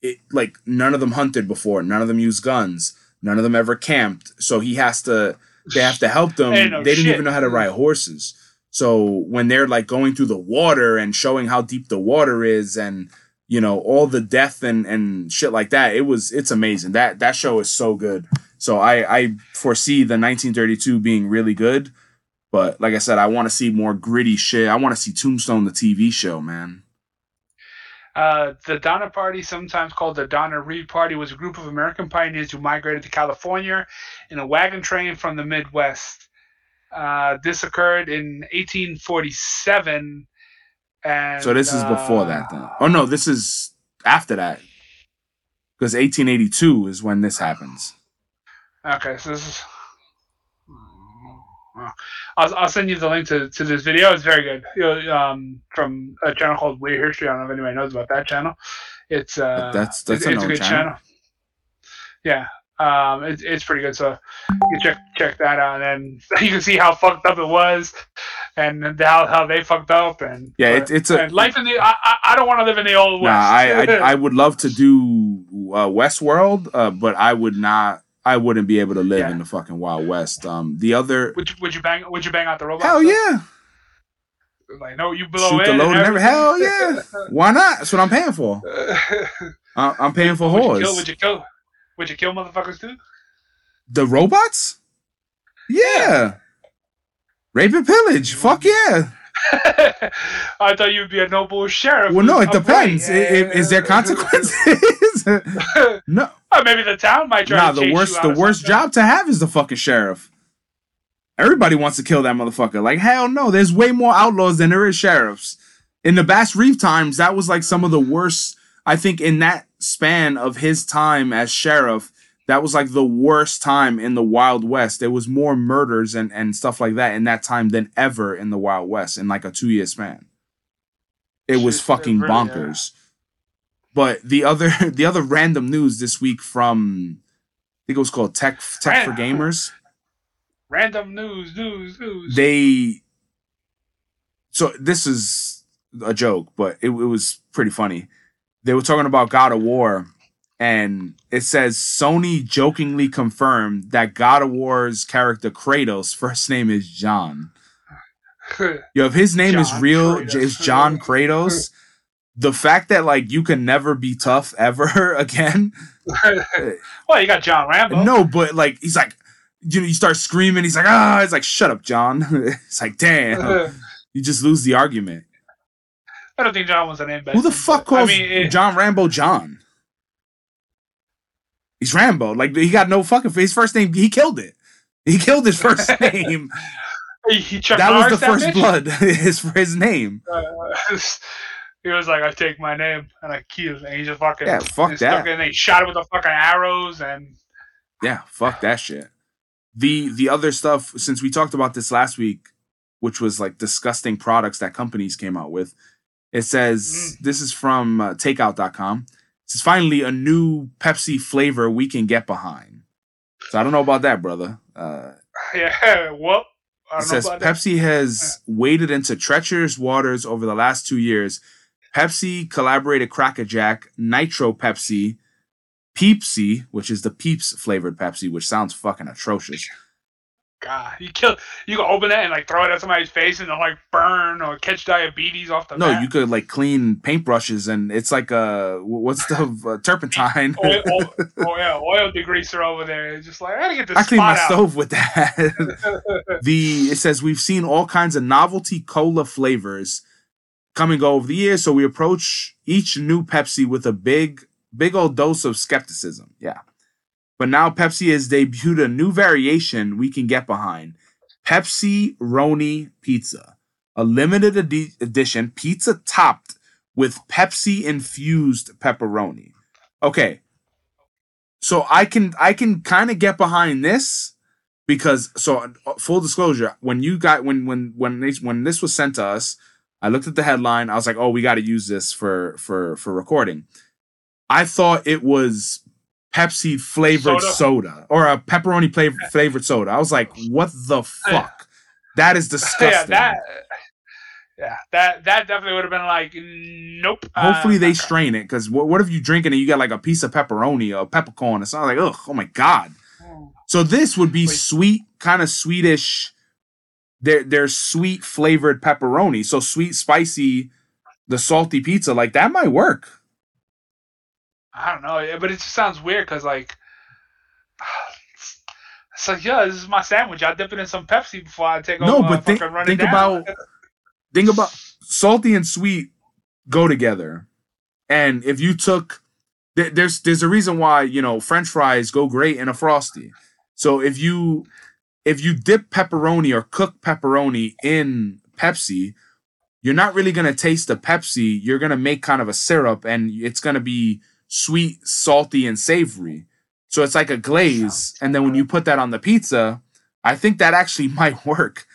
it like none of them hunted before, none of them used guns, none of them ever camped. So he has to they have to help them. No they didn't shit. even know how to ride horses. So when they're like going through the water and showing how deep the water is and you know all the death and and shit like that, it was it's amazing. That that show is so good. So I I foresee the 1932 being really good. But like I said, I want to see more gritty shit. I want to see Tombstone, the TV show, man. Uh, the Donner Party, sometimes called the Donner Reed Party, was a group of American pioneers who migrated to California in a wagon train from the Midwest. Uh, this occurred in 1847. And, So this is before uh, that, then. Oh no, this is after that. Because 1882 is when this happens. Okay, so this is. I'll, I'll send you the link to, to this video. It's very good. Um, from a channel called Weird History. I don't know if anybody knows about that channel. It's uh, That's- that's it's, a it's a good channel. channel. Yeah, um, it's it's pretty good. So you check check that out, and then [laughs] you can see how fucked up it was, and how how they fucked up, and Yeah, but- it's it's a life in the. I I, I don't want to live in the old nah. west. I, I [laughs] I would love to do uh, Westworld, uh, but I would not. I wouldn't be able to live Yeah. in the fucking Wild West. Um, the other would you, would you bang would you bang out the robot? hell yeah, Like no, you blow shoot the load and everything. Hell yeah, [laughs] why not? That's what I'm paying for. [laughs] I- I'm paying for would you kill? Would you kill? Would you kill motherfuckers too? The robots? Yeah. Rape and pillage. Fuck yeah. [laughs] I thought you'd be a noble sheriff. Well, no, it depends. Is there consequences? [laughs] no. Or maybe the town might try Nah, the worst the worst something. job to have is the fucking sheriff. Everybody wants to kill that motherfucker. Like hell no, there's way more outlaws than there is sheriffs. In the Bass Reeves times, that was like some of the worst. I think in that span of his time as sheriff, that was like the worst time in the Wild West. There was more murders and and stuff like that in that time than ever in the Wild West in like a two year span. It was Shit, fucking really, yeah. bonkers. But the other [laughs] the other random news this week from I think it was called Tech Tech for Gamers. Random news, news, news. They so this is a joke, but it, it was pretty funny. They were talking about God of War, and it says Sony jokingly confirmed that God of War's character Kratos' [laughs] first name is John. [laughs] Yo, if his name is real, Kratos. is John Kratos. [laughs] The fact that like you can never be tough ever again, well, you got John Rambo. No, but like he's like, you know, you start screaming. He's like, ah, it's like, shut up, John. it's like, damn, you just lose the argument. I don't think John was an name. Who the fuck calls I mean, it, John Rambo John? He's Rambo. Like he got no fucking his first name. He killed it. He killed his first [laughs] name. he, that was Norris the first bitch? blood. [laughs] his for his name. Uh, [laughs] he was like, I take my name and I kill, and he just fucking Yeah, fuck that. And they shot it with the fucking arrows, and Yeah, fuck that shit. The the other stuff since we talked about this last week, which was like disgusting products that companies came out with. It says this is from uh, takeout.com. It says finally a new Pepsi flavor we can get behind. So I don't know about that, brother. Uh, [laughs] yeah. I it don't know says about that. Pepsi has waded into treacherous waters over the last two years. Pepsi collaborated Cracker Jack, Nitro Pepsi, Peepsy, which is the Peeps flavored Pepsi, which sounds fucking atrocious. God, you kill. You can open it and like throw it at somebody's face and they'll like burn or catch diabetes off the. No, bat. you could like clean paintbrushes, and it's like a what's the [laughs] uh, turpentine? oil, oil, [laughs] oh yeah, oil degreaser over there. It's just like I gotta get this I clean my out. stove with that. [laughs] the it says we've seen all kinds of novelty cola flavors come and go over the years, so we approach each new Pepsi with a big, big old dose of skepticism. Yeah. But now Pepsi has debuted a new variation we can get behind. Pepsi Roni Pizza. A limited edi- edition pizza topped with Pepsi infused pepperoni. Okay. So I can I can kind of get behind this because so uh, full disclosure when you got when when when they, when this was sent to us i looked at the headline i was like oh we got to use this for for for recording i thought it was Pepsi flavored soda, Soda? or a pepperoni flavor, flavored soda. I was like, what the fuck? That is disgusting. [laughs] yeah, that. Yeah, that that definitely would have been like, nope. Hopefully uh, they strain it because what, what if you drink it and you got like a piece of pepperoni or peppercorn? It's not like, ugh, oh my god. So this would be Wait. sweet, kind of sweetish. They're they're sweet flavored pepperoni. So sweet, spicy, the salty pizza like that might work. I don't know, but it just sounds weird because like, [sighs] it's like yeah, this is my sandwich. I dip it in some Pepsi before I take No, over. but think, think about think about salty and sweet go together. And if you took there- there's there's a reason why, you know, french fries go great in a frosty. So if you if you dip pepperoni or cook pepperoni in Pepsi, you're not really going to taste the Pepsi. You're going to make kind of a syrup and it's going to be sweet, salty and savory. So it's like a glaze and then when you put that on the pizza, I think that actually [laughs] might work.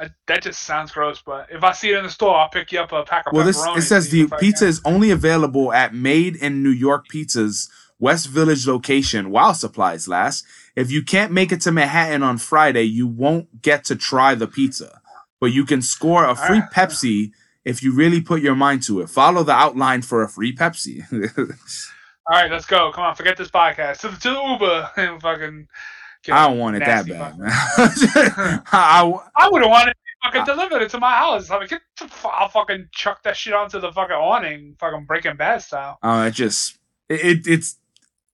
I- that just sounds gross. But if I see it in the store, I'll pick you up a pack of Well, this pepperoni. it says the pizza is only available at Made in New York Pizzas West Village location while supplies last. If you can't make it to Manhattan on Friday, you won't get to try the pizza, but you can score a free Alright. Pepsi if you really put your mind to it. Follow the outline for a free Pepsi. [laughs] All right, let's go. Come on, forget this podcast. To the, to the Uber [laughs] and fucking. get I don't want it that bad, man. [laughs] I, I would have wanted to fucking delivered it to my house. I mean, get the, I'll fucking chuck that shit onto the fucking awning, fucking Breaking Bad style. Uh, it just it, it it's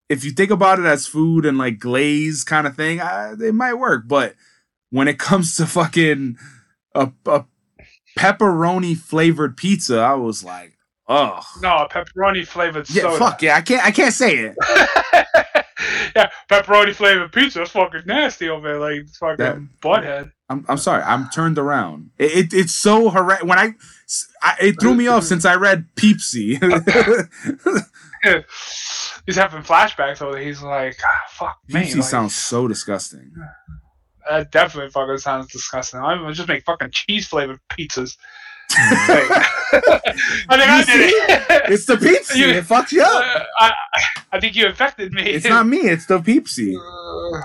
if you think about it as food and like glaze kind of thing, uh, it might work. But when it comes to fucking a, a pepperoni flavored pizza, I was like, oh No, pepperoni flavored yeah, soda. fuck yeah, I can't I can't say it. [laughs] yeah, pepperoni flavored pizza. That's fucking nasty over there, like fucking That- butthead. I'm I'm sorry, I'm turned around. It, it it's so horrendous. When I, I it threw me off since I read Peepsy. [laughs] He's having flashbacks over there. He's like, ah, fuck me. Peepsy like, sounds so disgusting. [sighs] [laughs] That definitely fucking sounds disgusting. I'm just make fucking cheese flavored pizzas. [laughs] I think I did it. It's the Peepsy. You- it fucks you up. Uh, I, I think you infected me. It's not me. It's the Peepsy. Uh,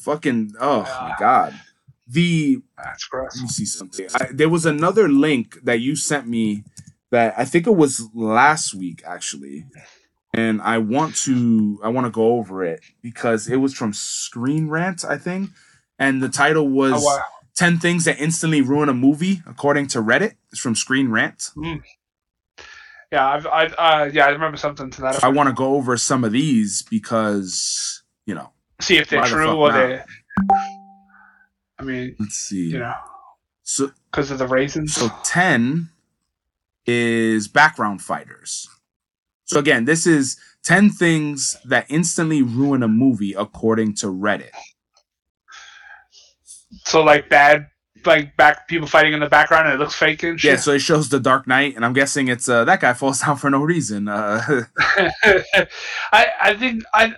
Fucking oh my god. The That's gross. let me see something. I, there was another link that you sent me that I think it was last week actually, and I want to I want to go over it because it was from Screen Rant I think, and the title was Oh, wow. 10 things that instantly ruin a movie according to Reddit. It's from Screen Rant. Yeah, I've, I, uh, yeah, I remember something to that. So I want to go over some of these because you know. see if they're why the true or not? they. I mean, Let's see. you know, So because of the raisins. So 10 is background fighters. So again, this is 10 things that instantly ruin a movie according to Reddit. So like bad, like back people fighting in the background and it looks fake and shit. Yeah, so it shows the Dark Knight, and I'm guessing it's uh, that guy falls [laughs] down for no reason. Uh, [laughs] I I think I.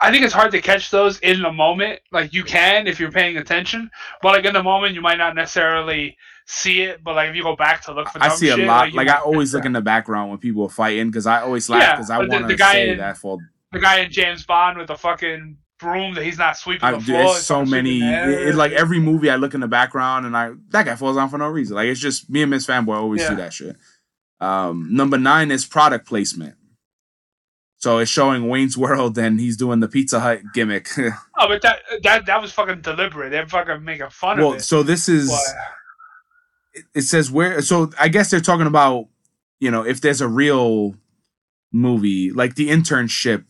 I think it's hard to catch those in the moment. Like you can if you're paying attention, but like in the moment you might not necessarily see it. But like if you go back to look for, I see a shit, lot. you Like I always look in the background when people are fighting because I always laugh Yeah, because I want to say in- that for the guy in James Bond with the fucking broom that he's not sweeping I, the floor. there's so many. the It, like every movie, I look in the background and I that guy falls down for no reason. Like it's just me and Miss Fanboy always Yeah. do that shit. Um, number nine is product placement. So it's showing Wayne's [laughs] World and he's doing the Pizza Hut gimmick. [laughs] Oh, but that that that was fucking deliberate. They're fucking making fun well, of it. so this is But, it- says where. So I guess they're talking about you know if there's a real movie like the internship.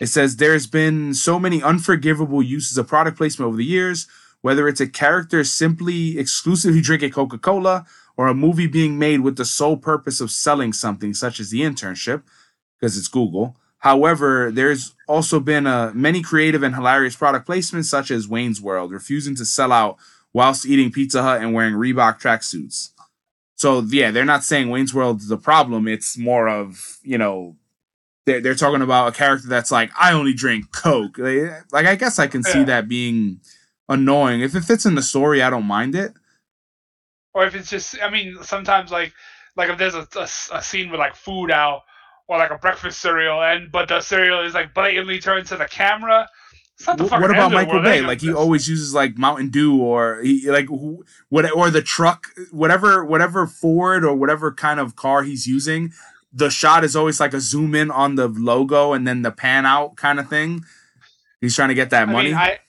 It says there's been so many unforgivable uses of product placement over the years, whether it's a character simply exclusively drinking Coca Cola or a movie being made with the sole purpose of selling something, such as the internship, because it's Google. However, there's also been uh, many creative and hilarious product placements, such as Wayne's World, refusing to sell out whilst eating Pizza Hut and wearing Reebok tracksuits. So yeah, they're not saying Wayne's World is a problem. It's more of you know, they're, they're talking about a character that's like, I only drink Coke. Like, I guess I can see that being annoying. If it fits in the story, I don't mind it. or if it's just, I mean, sometimes like like if there's a, a, a scene with like food out or like a breakfast cereal, and but the cereal is like blatantly turned to the camera. It's not the Wh- fucking what about Michael Bay? Like he always uses like Mountain Dew or he like what or the truck, whatever whatever Ford or whatever kind of car he's using. The shot is always like a zoom in on the logo and then the pan out kind of thing. He's trying to get that I money. mean, I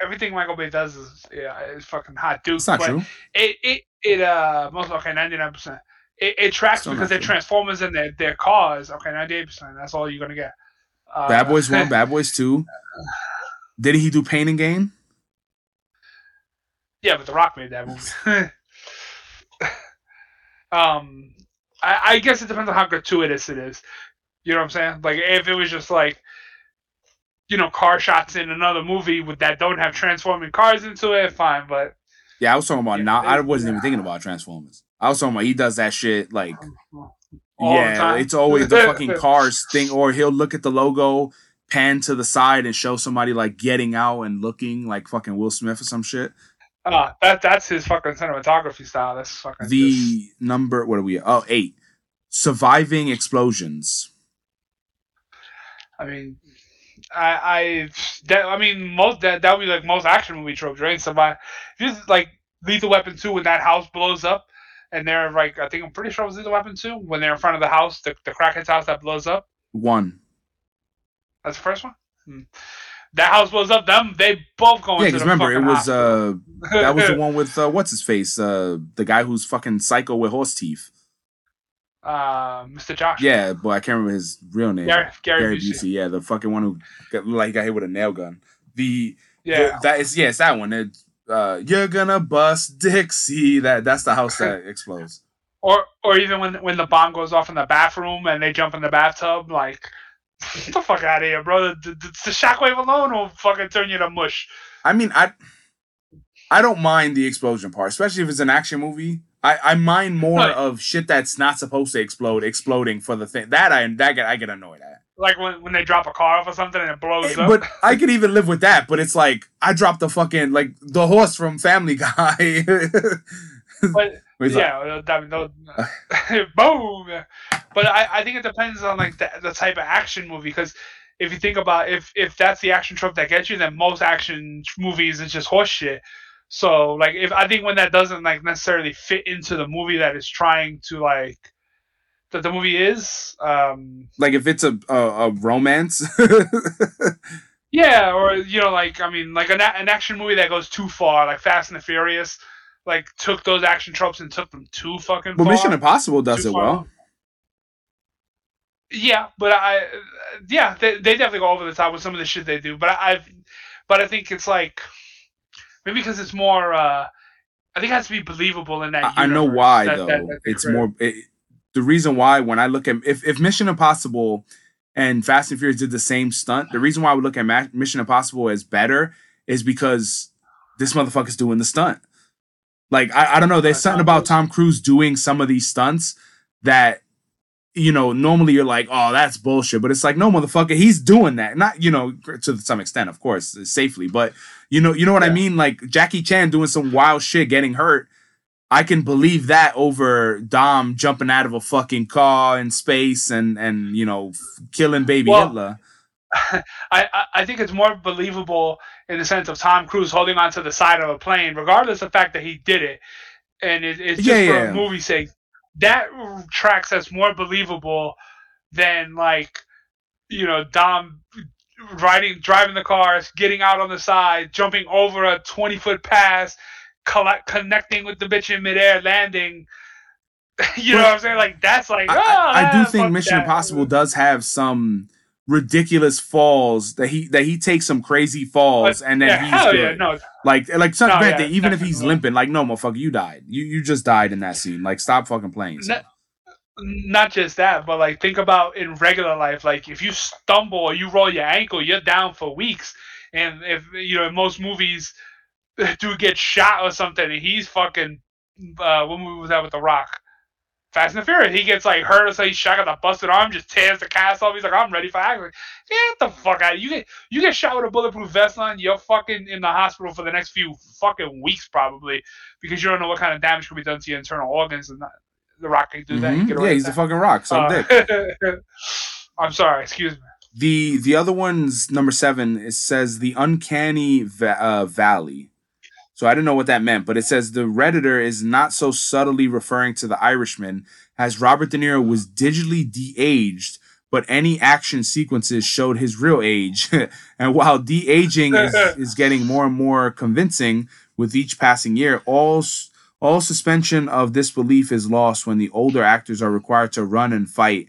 everything Michael Bay does is yeah, is fucking hot dude. it's not true. It it it uh most okay ninety nine percent. It, it tracks because they're true. transformers and their their cars. Okay, ninety eight percent. That's all you're gonna get. Uh, Bad Boys One, [laughs] Bad Boys Two. Did he do Pain and Gain? Yeah, but The Rock made that movie. [laughs] um, I, I guess it depends on how gratuitous it is. You know what I'm saying? Like if it was just like, you know, car shots in another movie with that don't have transforming cars into it, fine. But Yeah, I was talking about Yeah, not. I wasn't even thinking about Transformers. I was talking about he does that shit like the yeah, time. it's always the fucking [laughs] cars thing, or he'll look at the logo, pan to the side, and show somebody like getting out and looking like fucking Will Smith or some shit. Uh, that that's his fucking cinematography style. That's fucking just- The number, what are we? At? Oh, eight. Surviving explosions. I mean, I I that I mean most that that would be like most action movie tropes, right? Somebody just like Lethal Weapon two when that house blows up, and they're like I think I'm pretty sure it was Lethal Weapon two when they're in front of the house, the the crackhead's house that blows up. One. That's the first one. Hmm. That house blows up. Them they both go Yeah, into because remember it was uh that was the [laughs] one with uh, what's his face uh the guy who's fucking psycho with horse teeth. uh, Mr. Josh. Yeah, but I can't remember his real name. Gary Gary, Gary Busey. Busey. Yeah, the fucking one who got, like got hit with a nail gun. The Yeah. The- that is yeah, it's that one. It, uh, you're gonna bust Dixie. That that's the house that [laughs] explodes. or or even when when the bomb goes off in the bathroom and they jump in the bathtub, like get the fuck out of here, bro. The, the, the shockwave alone will fucking turn you to mush. I mean, I I don't mind the explosion part, especially if it's an action movie. I, I mind more Right. of shit that's not supposed to explode exploding for the thing that I that get I get annoyed at. Like when, when they drop a car off or something and it blows up. But I could even live with that. But it's like I dropped the fucking like the horse from Family [laughs] Guy. But, [laughs] he's like, yeah, I no, [laughs] boom. But I, I think it depends on like the, the type of action movie because if you think about if if that's the action trope that gets you, then most action movies is just horse shit. So like if I think when that doesn't like necessarily fit into the movie that is trying to like that the movie is, um like if it's a a, a romance. [laughs] yeah, or you know like I mean like an, an action movie that goes too far, like Fast and the Furious, like took those action tropes and took them too fucking but far. Mission Impossible does it far. well. Yeah, but I, yeah, they, they definitely go over the top with some of the shit they do. But I, I've, but I think it's like maybe because it's more. uh I think it has to be believable in that. I, I know why that- though. that- that it's more it, the reason why when I look at if if Mission Impossible and Fast and Furious did the same stunt, the reason why I would look at Ma- Mission Impossible as better is because this motherfucker's doing the stunt. Like I, I don't know, there's something about Tom Cruise doing some of these stunts that you know normally you're like, oh, that's bullshit, but it's like no, motherfucker, he's doing that. Not you know to some extent, of course, uh, safely, but you know, you know what I mean. Like Jackie Chan doing some wild shit, getting hurt. I can believe that over Dom jumping out of a fucking car in space and and you know f- killing baby Well, Hitler. [laughs] I, I think it's more believable in the sense of Tom Cruise holding onto the side of a plane, regardless of the fact that he did it, and it, it's just Yeah, for yeah. a movie sake. That tracks as more believable than like, you know, Dom riding, driving the cars, getting out on the side, jumping over a twenty foot pass, collect, connecting with the bitch in midair, landing. [laughs] You know what I'm saying? Like that's like I, oh, I, I do ah, think Mission that. Impossible does have some ridiculous falls that he that he takes some crazy falls and then yeah, he's good. yeah, no, Like like some No, yeah, even if he's limping, like no motherfucker, you died. You you just died in that scene. Like stop fucking playing. son. Ne- not just that, but like think about in regular life, like if you stumble or you roll your ankle, you're down for weeks. And if you know, in most movies, [laughs] dude gets shot or something, and he's fucking. Uh, what movie was that with The Rock? Fast and the Furious. He gets like hurt or so he's shot got a busted arm, just tears the cast off. He's like, I'm ready for action. Get the fuck out! Of you get you get shot with a bulletproof vest on, you're fucking in the hospital for the next few fucking weeks probably because you don't know what kind of damage could be done to your internal organs and that. The Rock can do that. Mhm. get Yeah, he's with the fucking rock. So that. dick. Uh, [laughs] I'm sorry. Excuse me. The the other one's number seven. It says the uncanny va- uh, valley. So I didn't know what that meant, but it says the redditor is not so subtly referring to the Irishman, as Robert De Niro was digitally de-aged, but any action sequences showed his real age. [laughs] and while de-aging is, [laughs] is getting more and more convincing with each passing year, all all suspension of disbelief is lost when the older actors are required to run and fight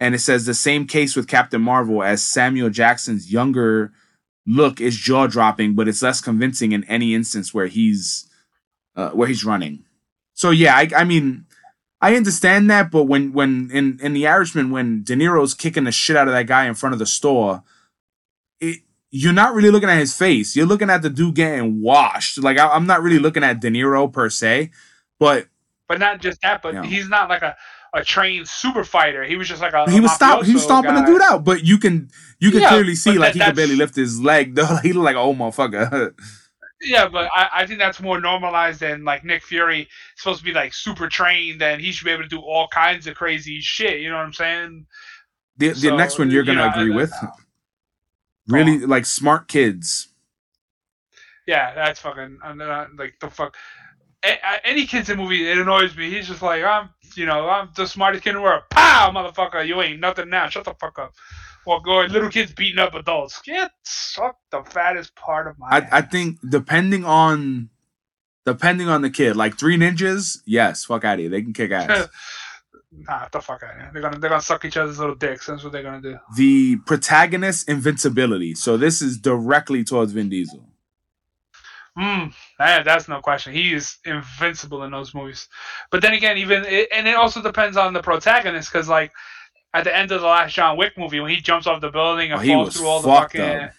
and it says the same case with Captain Marvel as Samuel Jackson's younger look is jaw dropping, but it's less convincing in any instance where he's uh, where he's running. So yeah, I, I mean, I understand that, but when when in in the Irishman when De Niro's kicking the shit out of that guy in front of the store, it you're not really looking at his face. You're looking at the dude getting washed. Like I, I'm not really looking at De Niro per se, but But not just that. But Yeah. he's not like a, a trained super fighter. He was just like a. he was stop. He was stomping guy. the dude out, but you can you can Yeah, clearly see like that- he could barely lift his leg. [laughs] Though he looked like oh motherfucker. Yeah, but I, I think that's more normalized than like Nick Fury supposed to be like super trained and he should be able to do all kinds of crazy shit. You know what I'm saying? the the next one you're gonna know, agree I- with. Really like smart kids. Yeah, that's fucking uh, like the fuck. A- a- any kids in the movie, it annoys me. He's just like, I'm, you know, I'm the smartest kid in the world. Pow, motherfucker, you ain't nothing now. Shut the fuck up. Well, go little kids beating up adults. Get suck the fattest part of my. I, I think depending on depending on the kid, like three ninjas, yes, fuck out of here. They can kick ass. [laughs] Nah, the fuck out of here. They're gonna they're gonna suck each other's little dicks. That's what they're gonna do. the protagonist invincibility. So this is directly towards Vin Diesel. Mm, that, that's no question. He is invincible in those movies. But then again, even it, and it also depends on the protagonist because like at the end of the last John Wick movie when he jumps off the building and Oh, he falls through all the fucking. up.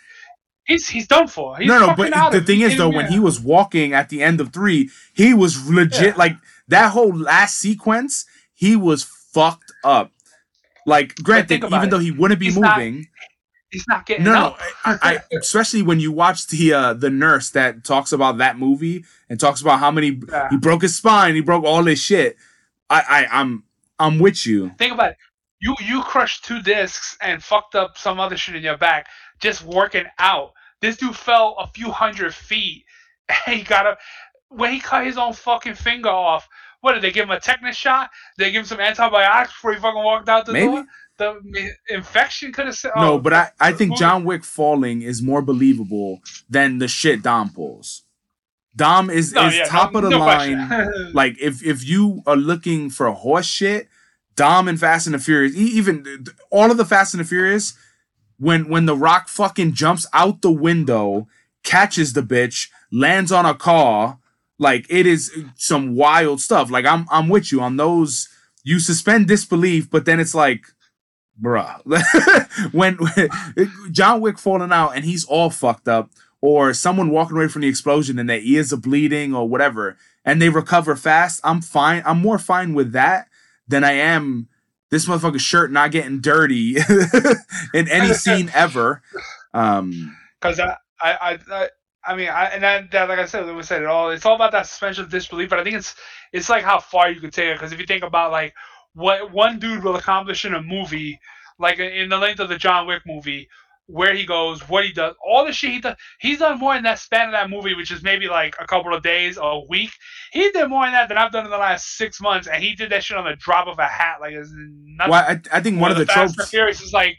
He's he's done for. He's no, no, but the thing is though, when he was walking at the end of three, he was legit Yeah. like that whole last sequence, he was fucked up. Like, granted, even it. though he wouldn't be He's not moving, he's not getting no, no. I, I, especially when you watch the uh, the nurse that talks about that movie and talks about how many Yeah. he broke his spine, he broke all this shit. I, I, I'm, I'm with you. Think about it. You you crushed two discs and fucked up some other shit in your back just working out. This dude fell a few hundred feet [laughs] and he got up when he cut his own fucking finger off. What did they give him a tetanus shot? Did they give him some antibiotics before he fucking walked out the Maybe. door? The infection could have said. No, oh, but I, I think John Wick falling is more believable than the shit Dom pulls. Dom is, No, is yeah, top no- of the no line. [laughs] Like if if you are looking for horse shit, Dom and Fast and the Furious, even all of the Fast and the Furious, when when the Rock fucking jumps out the window, catches the bitch, lands on a car, like it is some wild stuff. Like I'm I'm with you on those. You suspend disbelief, but then it's like, bruh, [laughs] when, when [laughs] John Wick falling out and he's all fucked up, or someone walking away from the explosion and their ears are bleeding or whatever, and they recover fast, I'm fine. I'm more fine with that than I am this motherfucker's shirt not getting dirty [laughs] in any scene ever. Um, because I, I, I, I, mean, I, and that, that, like I said, we said it all. It's all about that suspension of disbelief. But I think it's, it's like how far you could take it. Because if you think about like what one dude will accomplish in a movie, like in the length of the John Wick movie, where he goes, what he does, all the shit he does, he's done more in that span of that movie, which is maybe like a couple of days or a week. He did more in that than I've done in the last six months, and he did that shit on the drop of a hat, like it's nothing. well, I, I think one of the and tropes. Furious is like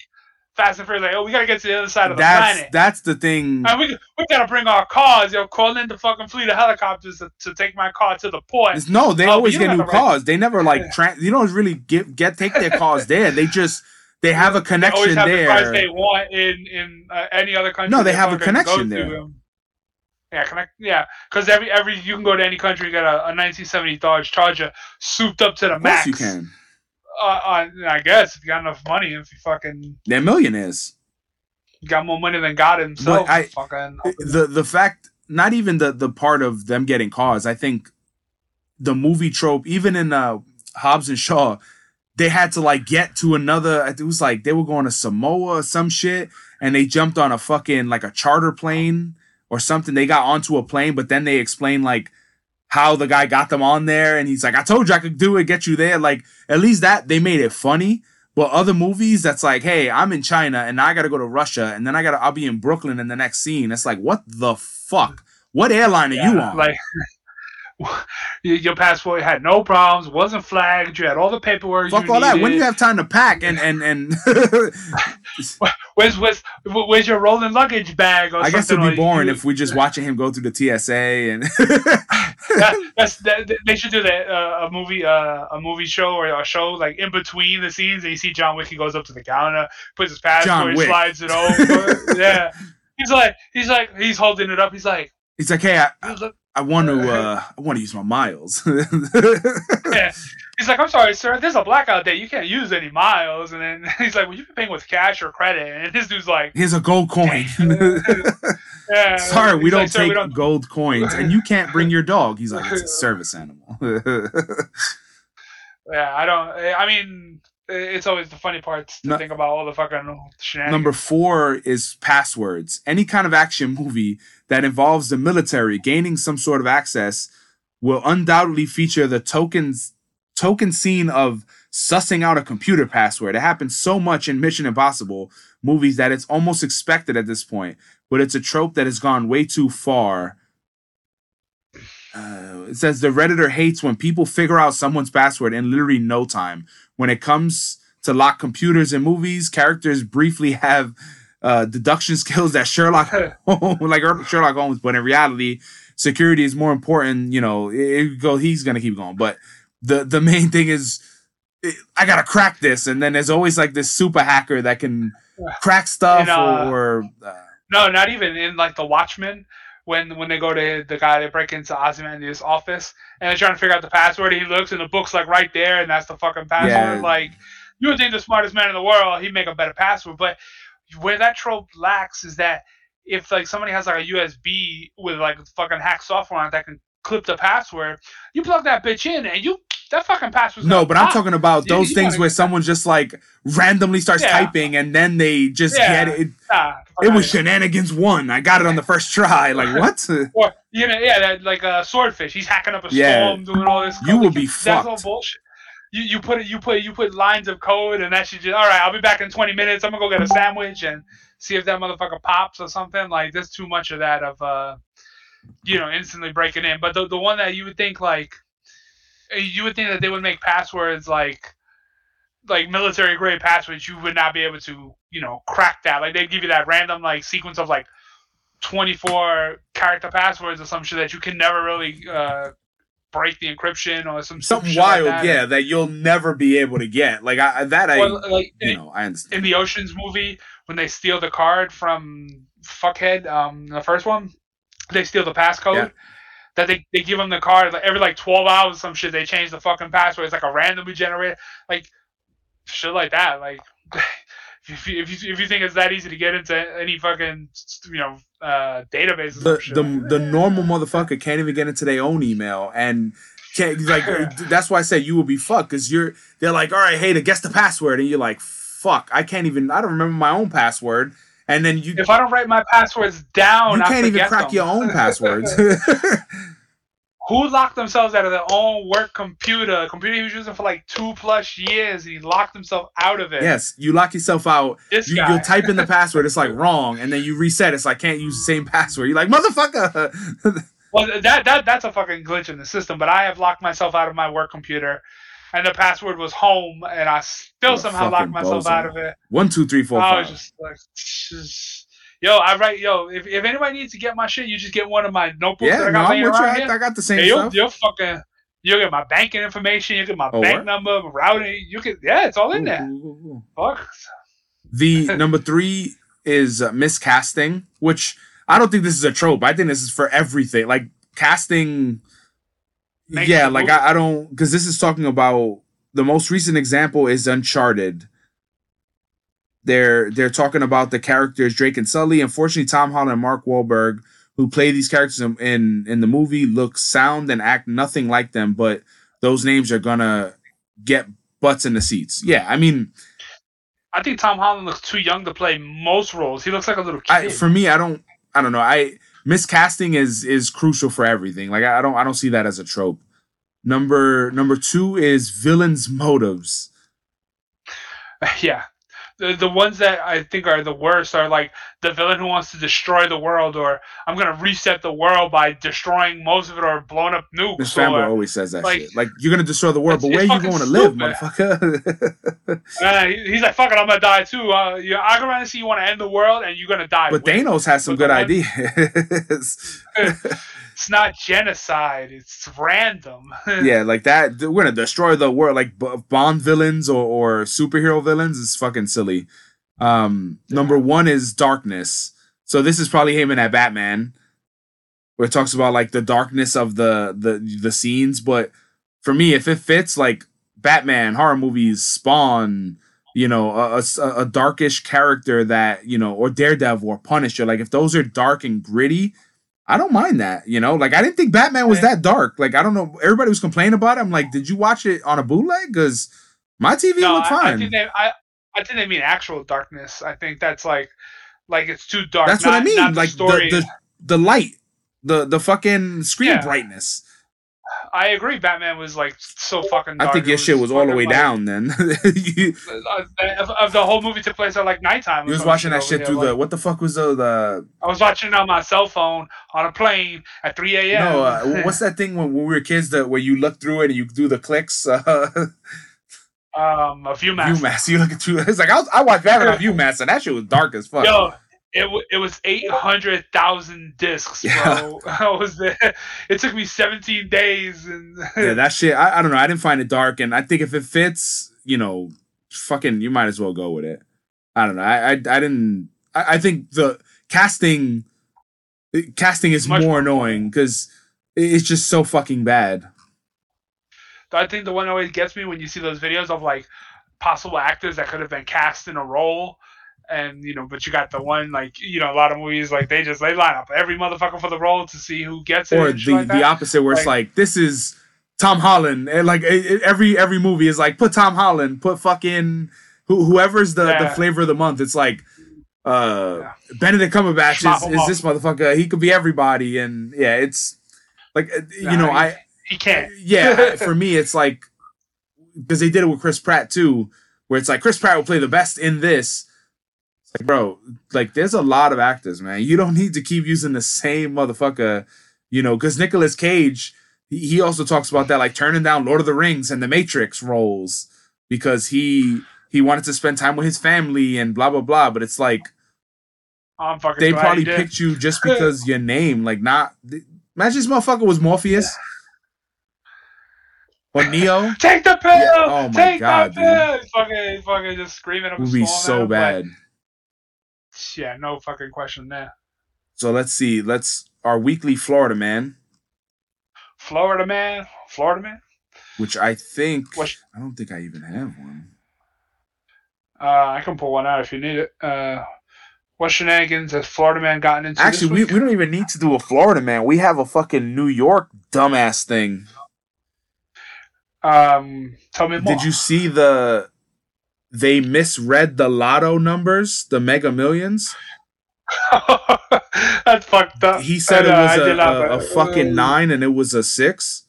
Fast and Furious, like oh, we gotta get to the other side of the That's planet. that's the thing. And we, we gotta bring our cars, yo. Call in the fucking fleet of helicopters to, to take my car to the port. It's- no, they Oh, always get new have the cars. They never like Yeah. tran you don't really get get take their cars there. They just they have a They connection the cars there. they want in in uh, any other country. No, they they have a connection there. Yeah, connect. Yeah, because every every you can go to any country, and get a, a 1970 Dodge Charger souped up to the max. you can. Uh, uh, I guess if you got enough money, if you fucking They're millionaires. got more money than God himself, I- fucking. the the fact not even the the part of them getting cars i think the movie trope even in uh hobbs and shaw they had to like get to another it was like they were going to samoa or some shit and they jumped on a fucking like a charter plane or something they got onto a plane but then they explained like how the guy got them on there, and he's like, "I told you I could do it, get you there." Like at least that they made it funny. But other movies, that's like, "Hey, I'm in China, and I got to go to Russia, and then I got to I'll be in Brooklyn in the next scene." It's like, what the fuck? What airline are you on? Like [laughs] your passport had no problems, wasn't flagged. You had all the paperwork. fuck all that. When needed. you have time to pack and and and [laughs] Where's where's where's your rolling luggage bag? Or I guess it'd be or boring if we just [laughs] watching him go through the TSA and that, [laughs] that's that, they should do that uh, a movie uh, a movie show or a show like in between the scenes and you see John Wick he goes up to the counter puts his passport slides it [laughs] over. Yeah. He's like he's like he's holding it up. He's like he's like, "Hey, I, like, I want to uh I want to use my miles." [laughs] yeah. he's like I'm sorry sir. There's a blackout day. You can't use any miles. And then he's like well you can paying with cash or credit. And this dude's like Here's a gold coin. Yeah Sorry, we don't like, take we don't gold coins, and you can't bring your dog. He's like, it's a [laughs] service animal. [laughs] yeah I don't I mean it's always the funny parts to No- think about all the fucking shenanigans Number four is passwords. Any kind of action movie that involves the military gaining some sort of access will undoubtedly feature the tokens token scene of sussing out a computer password. It happens so much in Mission Impossible movies that it's almost expected at this point, but it's a trope that has gone way too far. Uh, it says the redditor hates when people figure out someone's password in literally no time. When it comes to lock computers in movies, characters briefly have uh, deduction [laughs] skills that Sherlock [laughs] Holmes, like Sherlock Holmes, but in reality, security is more important. You know, it, it go. He's gonna keep going, but the the main thing is, I gotta crack this, and then there's always like this super hacker that can [sighs] crack stuff And, uh, or. Uh, No, not even in like the Watchmen when when they go to the guy they break into Ozymandias' office and they're trying to figure out the password. He looks and the book's like right there, and that's the fucking password. Yeah. Like you would think the smartest man in the world he'd make a better password, but where that trope lacks is that if like somebody has like a USB with like fucking hack software on it that can clip the password, you plug that bitch in and you that fucking password. no, but I'm talking about those you things where someone just like randomly starts Yeah. typing and then they just Yeah. get it. Nah, It was shenanigans one. I got it on the first try. [laughs] Like what? Or you know, yeah, that, like a swordfish. He's hacking up a Yeah. storm, doing all this. You will be That's all bullshit. You you put it you put you put lines of code and that should just all right. I'll be back in twenty minutes. I'm gonna go get a sandwich and see if that motherfucker pops or something. Like there's too much of that of uh, you know, instantly breaking in. But the the one that you would think like, you would think that they would make passwords like. Like military grade passwords, you would not be able to, you know, crack that. Like they'd give you that random like sequence of like 24 character passwords or some shit that you can never really uh, break the encryption or some Something shit like wild, that. yeah, that you'll never be able to get. Like I, that, I, Or, like you in, know, I understand. in the Ocean's movie, when they steal the card from Fuckhead, um, the first one, they steal the passcode. Yeah. That they, they give them the card like every like 12 hours, some shit. They change the fucking password. It's like a randomly generated, like shit like that. Like [laughs] if you, if you if you think it's that easy to get into any fucking you know uh, database or some the shit the, the normal motherfucker can't even get into their own email and can't like [laughs] that's why I said you will be fucked because you're they're like all right hey to guess the password and you're like fuck I can't even I don't remember my own password and then you If I don't write my passwords down, you can't even crack them. your own [laughs] passwords [laughs] Who locked themselves out of their own work computer? A computer he was using for like two plus years. He locked himself out of it. yes you lock yourself out This you, guy. you'll type in the [laughs] password it's like wrong and then you reset it's like can't use the same password you're like motherfucker Well, that that that's a fucking glitch in the system. But I have locked myself out of my work computer, and the password was home, and I still somehow locked myself out of it. one two three four I was just like, just, yo, I write, yo, if, if anybody needs to get my shit, you just get one of my notebooks that yeah I no got laying with you I, here. I got the same Hey, you'll, stuff you'll fucking you'll get my banking information, you get my Oh, bank number, routing, you can yeah, it's all in Ooh, there. ooh, ooh. Fuck. The [laughs] number three is uh, miscasting, which I don't think this is a trope. I think this is for everything. Like casting, yeah. Like. I, I don't because this is talking about the most recent example is Uncharted. They're they're talking about the characters Drake and Sully. Unfortunately, Tom Holland and Mark Wahlberg, who play these characters in, in in the movie, look sound and act nothing like them. But those names are gonna get butts in the seats. Yeah, I mean. I think Tom Holland looks too young to play most roles. He looks like a little kid. I, for me, I don't, I don't know. I miscasting is is crucial for everything. Like I don't I don't see that as a trope. Number number two is villains' motives. [laughs] yeah. The, the ones that I think are the worst are like the villain who wants to destroy the world, or I'm gonna reset the world by destroying most of it or blowing up nukes. Fanboy or, always says that like- shit. Like you're gonna destroy the world, but where are you going to live, stupid. motherfucker? [laughs] uh, he's like, "Fuck it, I'm gonna die too." Uh, you, I'm gonna see you want to end the world, and you're gonna die. but it. Thanos has some But good ideas. [laughs] [laughs] it's not genocide; it's random. [laughs] yeah, like that. We're gonna destroy the world. Like Bond villains or, or superhero villains is fucking silly. Um, number one is darkness. So this is probably aiming at Batman, where it talks about like the darkness of the the the scenes. But for me, if it fits, like Batman horror movies, Spawn, you know, a, a, a darkish character that you know, or Daredevil or Punisher, like if those are dark and gritty. I don't mind that, you know. Like I didn't think Batman was that dark. Like I don't know. Everybody was complaining about it. I'm like, did you watch it on a bootleg? Because my TV no, looked I, I fine. think they, I, I think they mean actual darkness. I think that's like, like it's too dark. That's what I mean. not Like the, story. the the light, the the fucking screen Yeah. brightness. I agree. Batman was like so fucking. I think your shit was all the way like, down. Then you, [laughs] uh, Of, of the whole movie took place at like nighttime. you was watching that shit through like- the what the fuck was the the I was watching it on my cell phone on a plane at 3 a.m. no uh, [laughs] what's that thing when, when we were kids that where you look through it and you do the clicks uh [laughs] um a View-Master. You look through it's like I, was, I watched Batman on and that shit was dark as fuck Yo, it w- it was eight hundred thousand discs, Yeah. bro. [laughs] I was there. It took me seventeen days, and yeah [laughs] that shit I, I don't know I didn't find it dark and I think if it fits you know fucking you might as well go with it I don't know I I, I didn't I, I think the casting casting is Much more more annoying because it's just so fucking bad I think the one that always gets me when you see those videos of like possible actors that could have been cast in a role. And you know, but you got the one like you know a lot of movies like they just they line up every motherfucker for the role to see who gets it. or the like the opposite where it's Like- like this is Tom Holland and like it- it- every every movie is like put Tom Holland put fucking who, whoever's the the flavor of the month it's like uh Yeah. Benedict Cumberbatch Schmop is, is this motherfucker he could be everybody and yeah it's like uh, you Nah, know he- I he can't. yeah [laughs] for me it's like because they did it with Chris Pratt too where it's like Chris Pratt will play the best in this like bro like there's a lot of actors man you don't need to keep using the same motherfucker you know because Nicolas Cage he, he also talks about that like turning down Lord of the Rings and the Matrix roles because he he wanted to spend time with his family and blah blah blah but it's like oh, I'm fucking. they probably picked you just [laughs] because your name like not imagine this motherfucker was Morpheus or Neo [laughs] Take the pill. Oh my Take God, the pill. He's fucking, fucking just screaming up a would be so at him, but- bad. Yeah, no fucking question there. So let's see. Let's our weekly Florida man, Florida man, Florida man. which I think What- I don't think I even have one. Uh, I can pull one out if you need it. Uh, what shenanigans has Florida man gotten into? Actually, we, we don't even need to do a Florida man. We have a fucking New York dumbass thing. um, tell me more. Did you see the they misread the lotto numbers, the mega millions? [laughs] That's fucked up. He said it Uh, was a, a, a fucking nine and it was a six.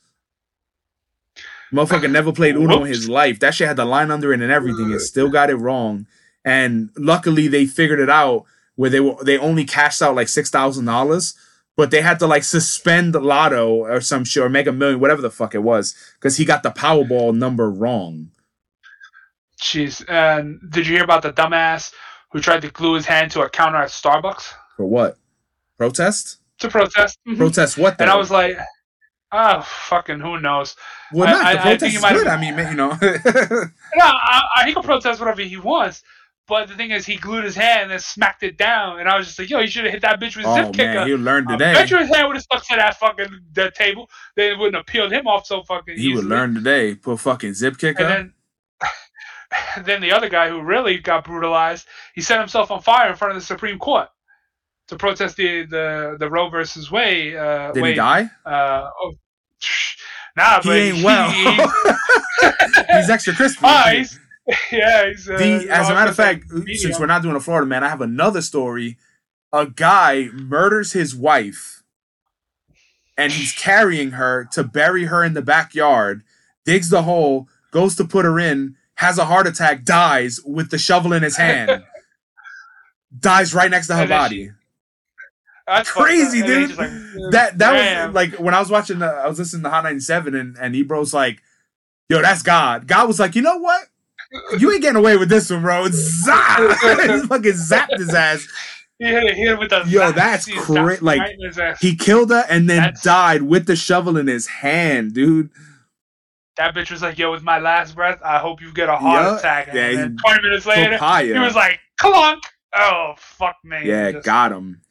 Motherfucker never played Uno in his life. That shit had the line under it and everything, and still got it wrong. And luckily, they figured it out where they were they only cashed out like six thousand dollars, but they had to like suspend the Lotto or some shit or make a million, whatever the fuck it was, because he got the Powerball number wrong. Jeez. And did you hear about the dumbass who tried to glue his hand to a counter at Starbucks For what? Protest? to protest? Mhm. Protest what? And I was like, oh, fucking who knows? well, I- not I- the I protest think it is might have good. I mean, you know. [laughs] No, I, I, he can protest whatever he wants. But the thing is, he glued his hand and smacked it down. And I was just like, yo, you should have hit that bitch with a oh zip kicker. man, he learned I today. bet you his hand would have stuck to that fucking that table. Then it wouldn't have peeled him off so fucking He would learn today. Put fucking zip kicker. And then, [laughs] then the other guy who really got brutalized, he set himself on fire in front of the Supreme Court to protest the the, the Roe versus Wade. Uh, Did Wade, he die? Uh, oh, [laughs] nah, He but ain't well. he- [laughs] he's extra crispy. ah, he's, yeah, he's. Uh, The, as a matter of fact, since we're not doing a Florida man, I have another story a guy murders his wife and he's carrying her to bury her in the backyard, digs the hole, goes to put her in, has a heart attack, dies with the shovel in his hand. [laughs] dies right next to her body. she- That's. Crazy, dude. like, mm, that that damn. was like when I was watching the I was listening to Hot 97 and, and Ebro's like, yo, that's God. God was like, you know what? You ain't getting away with this one, bro. Zap! [laughs] [laughs] fucking zapped his ass. He hit it, hit it with the Yo, that's crazy. like, right in his ass. He killed her and then That's- died with the shovel in his hand, dude. That bitch was like, "Yo, with my last breath, I hope you get a heart Yeah. attack." And Yeah, then 20 minutes later, Papaya. he was like, "Clunk!" Oh, fuck me. yeah, Just- got him.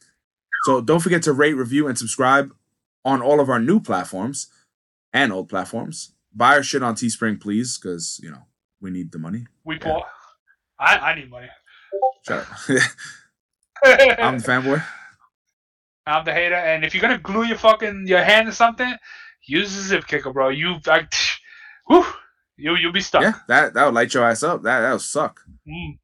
So don't forget to rate, review, and subscribe on all of our new platforms and old platforms. Buy our shit on Teespring, please, because you know we need the money. We Yeah. I, I need money. Shut up. [laughs] I'm the fanboy. I'm the hater, and if you're gonna glue your fucking your hand to something, use a zip kicker, bro. You, I, whew, you, you'll be stuck. Yeah, that that would light your ass up. That that would suck. Mm.